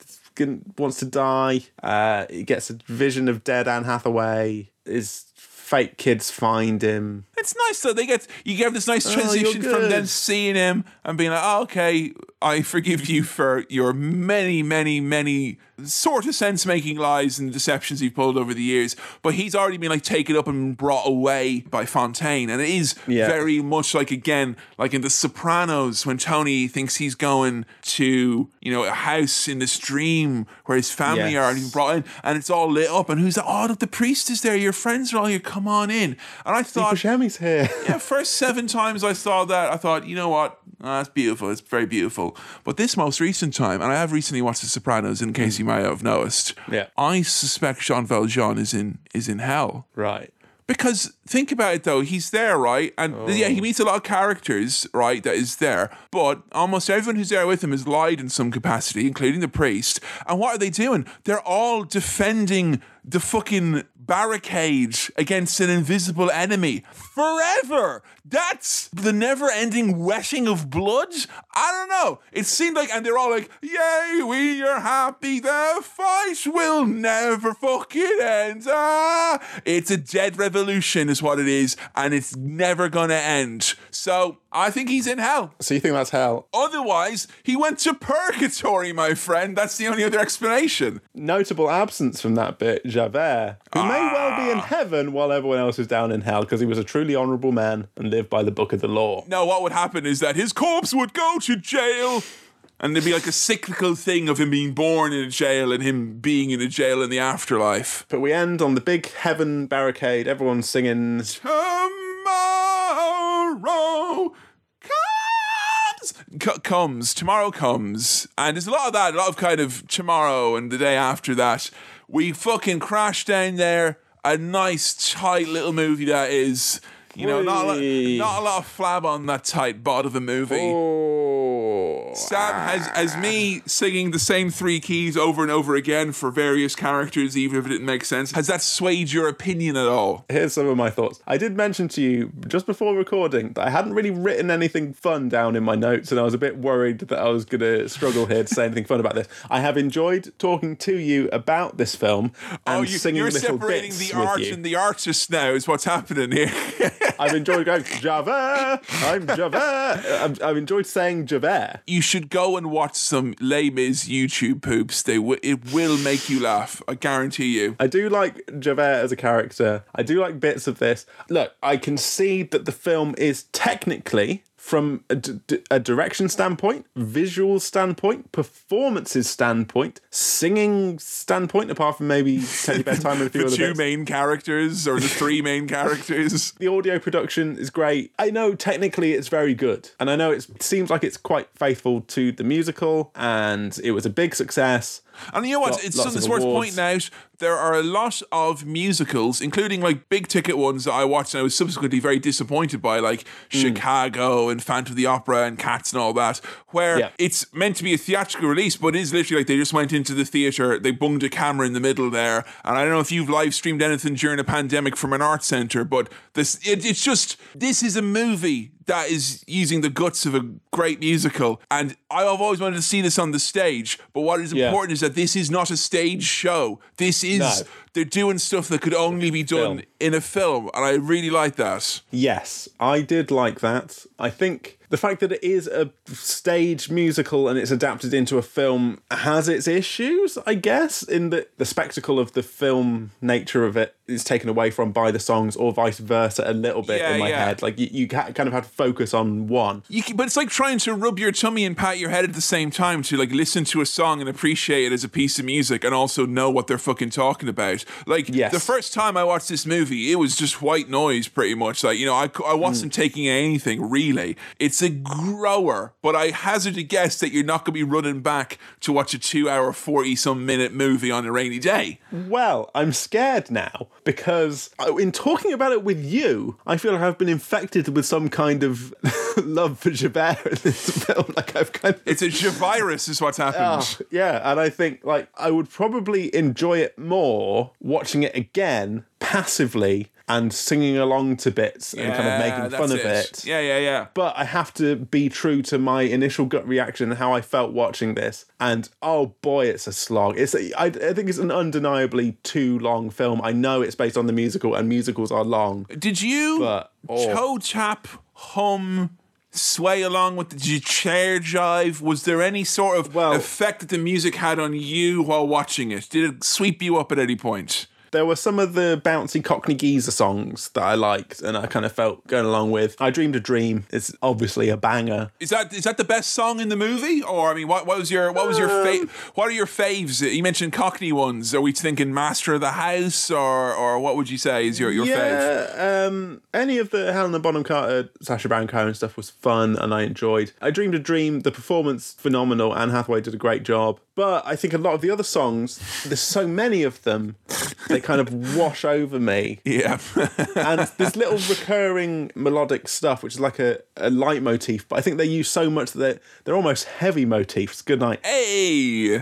wants to die. Uh, he gets a vision of dead Anne Hathaway. His fake kids find him. It's nice though. They get you get this nice Oh, transition from good. them seeing him and being like, oh, "Okay, I forgive you for your many, many, many sort of sense making lies and deceptions you've pulled over the years." But he's already been like taken up and brought away by Fantine, and it is Yeah. very much like again, like in The Sopranos when Tony thinks he's going to you know a house in this dream where his family Yes. are, and he's brought in, and it's all lit up, and who's that? Oh, the priest is there. Your friends are all here. Come on in. And I thought, Buscemi's here. yeah, first seven times I saw that, I thought, you know what? Ah, oh, that's beautiful. It's very beautiful. But this most recent time, and I have recently watched The Sopranos, in case you might have noticed. Yeah. I suspect Jean Valjean is in is in hell. right. Because think about it though, he's there, right? And yeah, he oh. meets a lot of characters, right, that is there. But almost everyone who's there with him has lied in some capacity, including the priest. And what are they doing? They're all defending the fucking barricade against an invisible enemy forever. That's the never ending wetting of blood. I don't know. It seemed like, and they're all like, Yay, we are happy. The fight will never fucking end. Ah, it's a dead revolution, is what it is, and it's never gonna end. So I think he's in hell. So you think that's hell? Otherwise, he went to purgatory, my friend. That's the only other explanation. Notable absence from that bit, Javert, who may well be in ah. heaven while everyone else is down in hell because he was a truly honourable man and lived by the book of the law. No, what would happen is that his corpse would go to jail. And there'd be like a cyclical thing of him being born in a jail and him being in a jail in the afterlife. But we end on the big heaven barricade, everyone's singing. Tomorrow comes. C- comes. Tomorrow comes. And there's a lot of that, a lot of kind of tomorrow and the day after that. We fucking crash down there. A nice, tight little movie that is. You know, not a, lot, not a lot of flab on that tight bod of a movie. Oh. Sam has as me singing the same three keys over and over again for various characters, even if it didn't make sense. Has that swayed your opinion at all? Here's some of my thoughts. I did mention to you just before recording that I hadn't really written anything fun down in my notes, and I was a bit worried that I was going to struggle here to say anything fun about this. I have enjoyed talking to you about this film oh, and oh, you, singing you. You're separating the art and the artist now. Is what's happening here? (laughs) I've enjoyed going Javert. I'm Javert. I've, I've enjoyed saying Javert. you should go and watch some Les Mis YouTube poops. They w- it will make you laugh. I guarantee you. I do like Javert as a character. I do like bits of this. Look, I concede that the film is technically, from a, d- d- a direction standpoint, visual standpoint, performances standpoint, singing standpoint, apart from maybe Teddy Bedtime and a (laughs) few The other two bits. main characters or the three main (laughs) characters. The audio production is great. I know technically it's very good. And I know it's, it seems like it's quite faithful to the musical and it was a big success. And you know what? Lot- it's something that's worth pointing out. There are a lot of musicals, including like big ticket ones that I watched and I was subsequently very disappointed by, like Hmm. Chicago and Phantom of the Opera and Cats and all that, where Yeah. it's meant to be a theatrical release, but it is literally like they just went into the theater, they bunged a camera in the middle there. And I don't know if you've live streamed anything during a pandemic from an art center, but this it, it's just this is a movie that is using the guts of a great musical. And I've always wanted to see this on the stage. But what is Yeah. important is that this is not a stage show. This is No. they're doing stuff that could only be done Film. in a film, and I really like that. Yes, I did like that. I think the fact that it is a stage musical and it's adapted into a film has its issues, I guess, in that the spectacle of the film nature of it is taken away from by the songs, or vice versa, a little bit Yeah, in my yeah. head. Like you, you kind of have to focus on one. You can, but it's like trying to rub your tummy and pat your head at the same time to like listen to a song and appreciate it as a piece of music and also know what they're fucking talking about. Like Yes. the first time I watched this movie, it was just white noise pretty much. Like you know, I I wasn't mm. taking anything really. It's a grower, but I hazard a guess that you're not going to be running back to watch a two-hour, forty-some minute movie on a rainy day. Well, I'm scared now because in talking about it with you, I feel like I've been infected with some kind of (laughs) love for Javert in this (laughs) film. Like I've kind of It's a virus, is what's ah, happened. Oh, yeah, and I think like I would probably enjoy it more watching it again passively and singing along to bits and kind of making fun of that's it. Yeah, yeah, yeah. But I have to be true to my initial gut reaction and how I felt watching this. And oh boy, it's a slog. It's a, I, I think it's an undeniably too long film. I know it's based on the musical, and musicals are long. Did you But, oh. toe tap, hum, sway along with the chair jive? Was there any sort of Well- effect that the music had on you while watching it? Did it sweep you up at any point? There were some of the bouncy Cockney Geezer songs that I liked and I kind of felt going along with. I Dreamed a Dream is obviously a banger. Is that is that the best song in the movie? Or I mean, what, what was your what was your fa- Um, what are your faves? You mentioned Cockney ones. Are we thinking Master of the House or or what would you say is your your fave? yeah, um, any of the Helena Bonham Carter, Sacha Baron Cohen stuff was fun and I enjoyed. I Dreamed a Dream, the performance phenomenal. Anne Hathaway did a great job. But I think a lot of the other songs, there's so many of them, they kind of wash over me. Yeah. and (laughs) this little recurring melodic stuff, which is like a, a leitmotif, but I think they use so much that they're, they're almost heavy motifs. Good night. hey.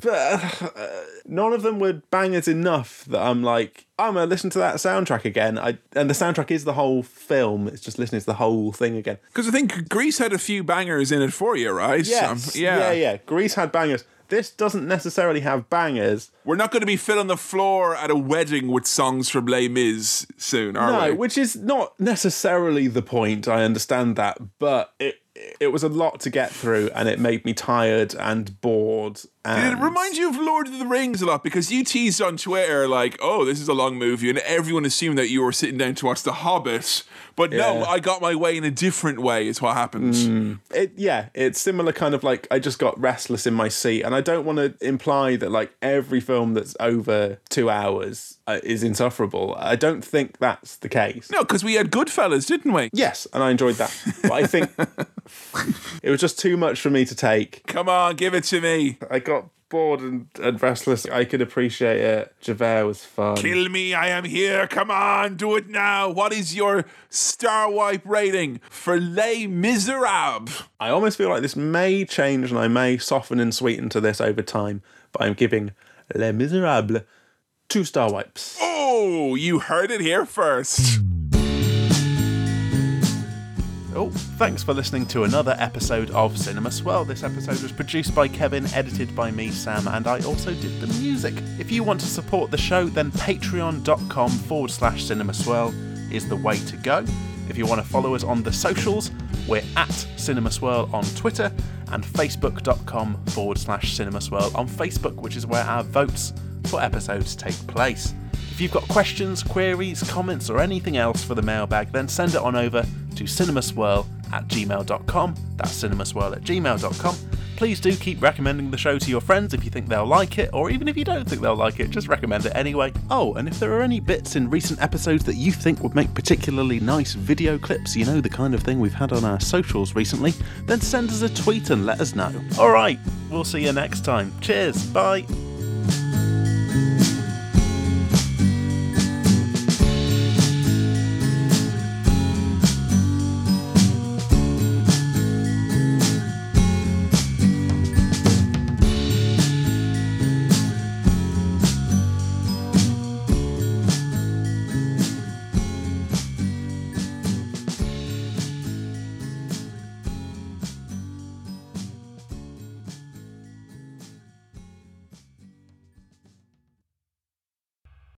None of them were bangers enough that I'm like, I'm gonna listen to that soundtrack again. I and the soundtrack is the whole film. It's just listening to the whole thing again. Because I think Grease had a few bangers in it for you, right? Yes, Um, yeah, yeah. Grease had bangers. This doesn't necessarily have bangers. We're not going to be filling the floor at a wedding with songs from Les Mis soon, are No, we? No, which is not necessarily the point. I understand that, but it it was a lot to get through, and it made me tired and bored. And Did it remind you of Lord of the Rings a lot? Because you teased on Twitter like, "Oh, this is a long movie," and everyone assumed that you were sitting down to watch The Hobbit. But no, I got my way in a different way. Is what happened. Mm. it yeah it's similar kind of like i just got restless in my seat and i don't want to imply that like every film that's over two hours uh, is insufferable i don't think that's the case No, because we had Goodfellas, didn't we? yes and i enjoyed that but i think (laughs) it was just too much for me to take Come on, give it to me. i got bored and, and restless i could appreciate it javert was fun Kill me, I am here. Come on, do it now. What is your star wipe rating for Les Miserables? i almost feel like this may change and i may soften and sweeten to this over time but i'm giving les miserables two star wipes Oh, you heard it here first. Oh, thanks for listening to another episode of Cinema Swirl. This episode was produced by Kevin, edited by me, Sam, and I also did the music. If you want to support the show, then patreon.com forward slash cinema swirl is the way to go. If you want to follow us on the socials, we're at Cinema Swirl on Twitter and facebook.com forward slash Cinema Swirl on Facebook, which is where our votes for episodes take place. If you've got questions, queries, comments, or anything else for the mailbag, then send it on over to cinemaswirl at gmail.com. That's cinemaswirl at gmail.com. Please do keep recommending the show to your friends if you think they'll like it, or even if you don't think they'll like it, just recommend it anyway. Oh, and if there are any bits in recent episodes that you think would make particularly nice video clips, you know, the kind of thing we've had on our socials recently, then send us a tweet and let us know. Alright, we'll see you next time. Cheers, bye.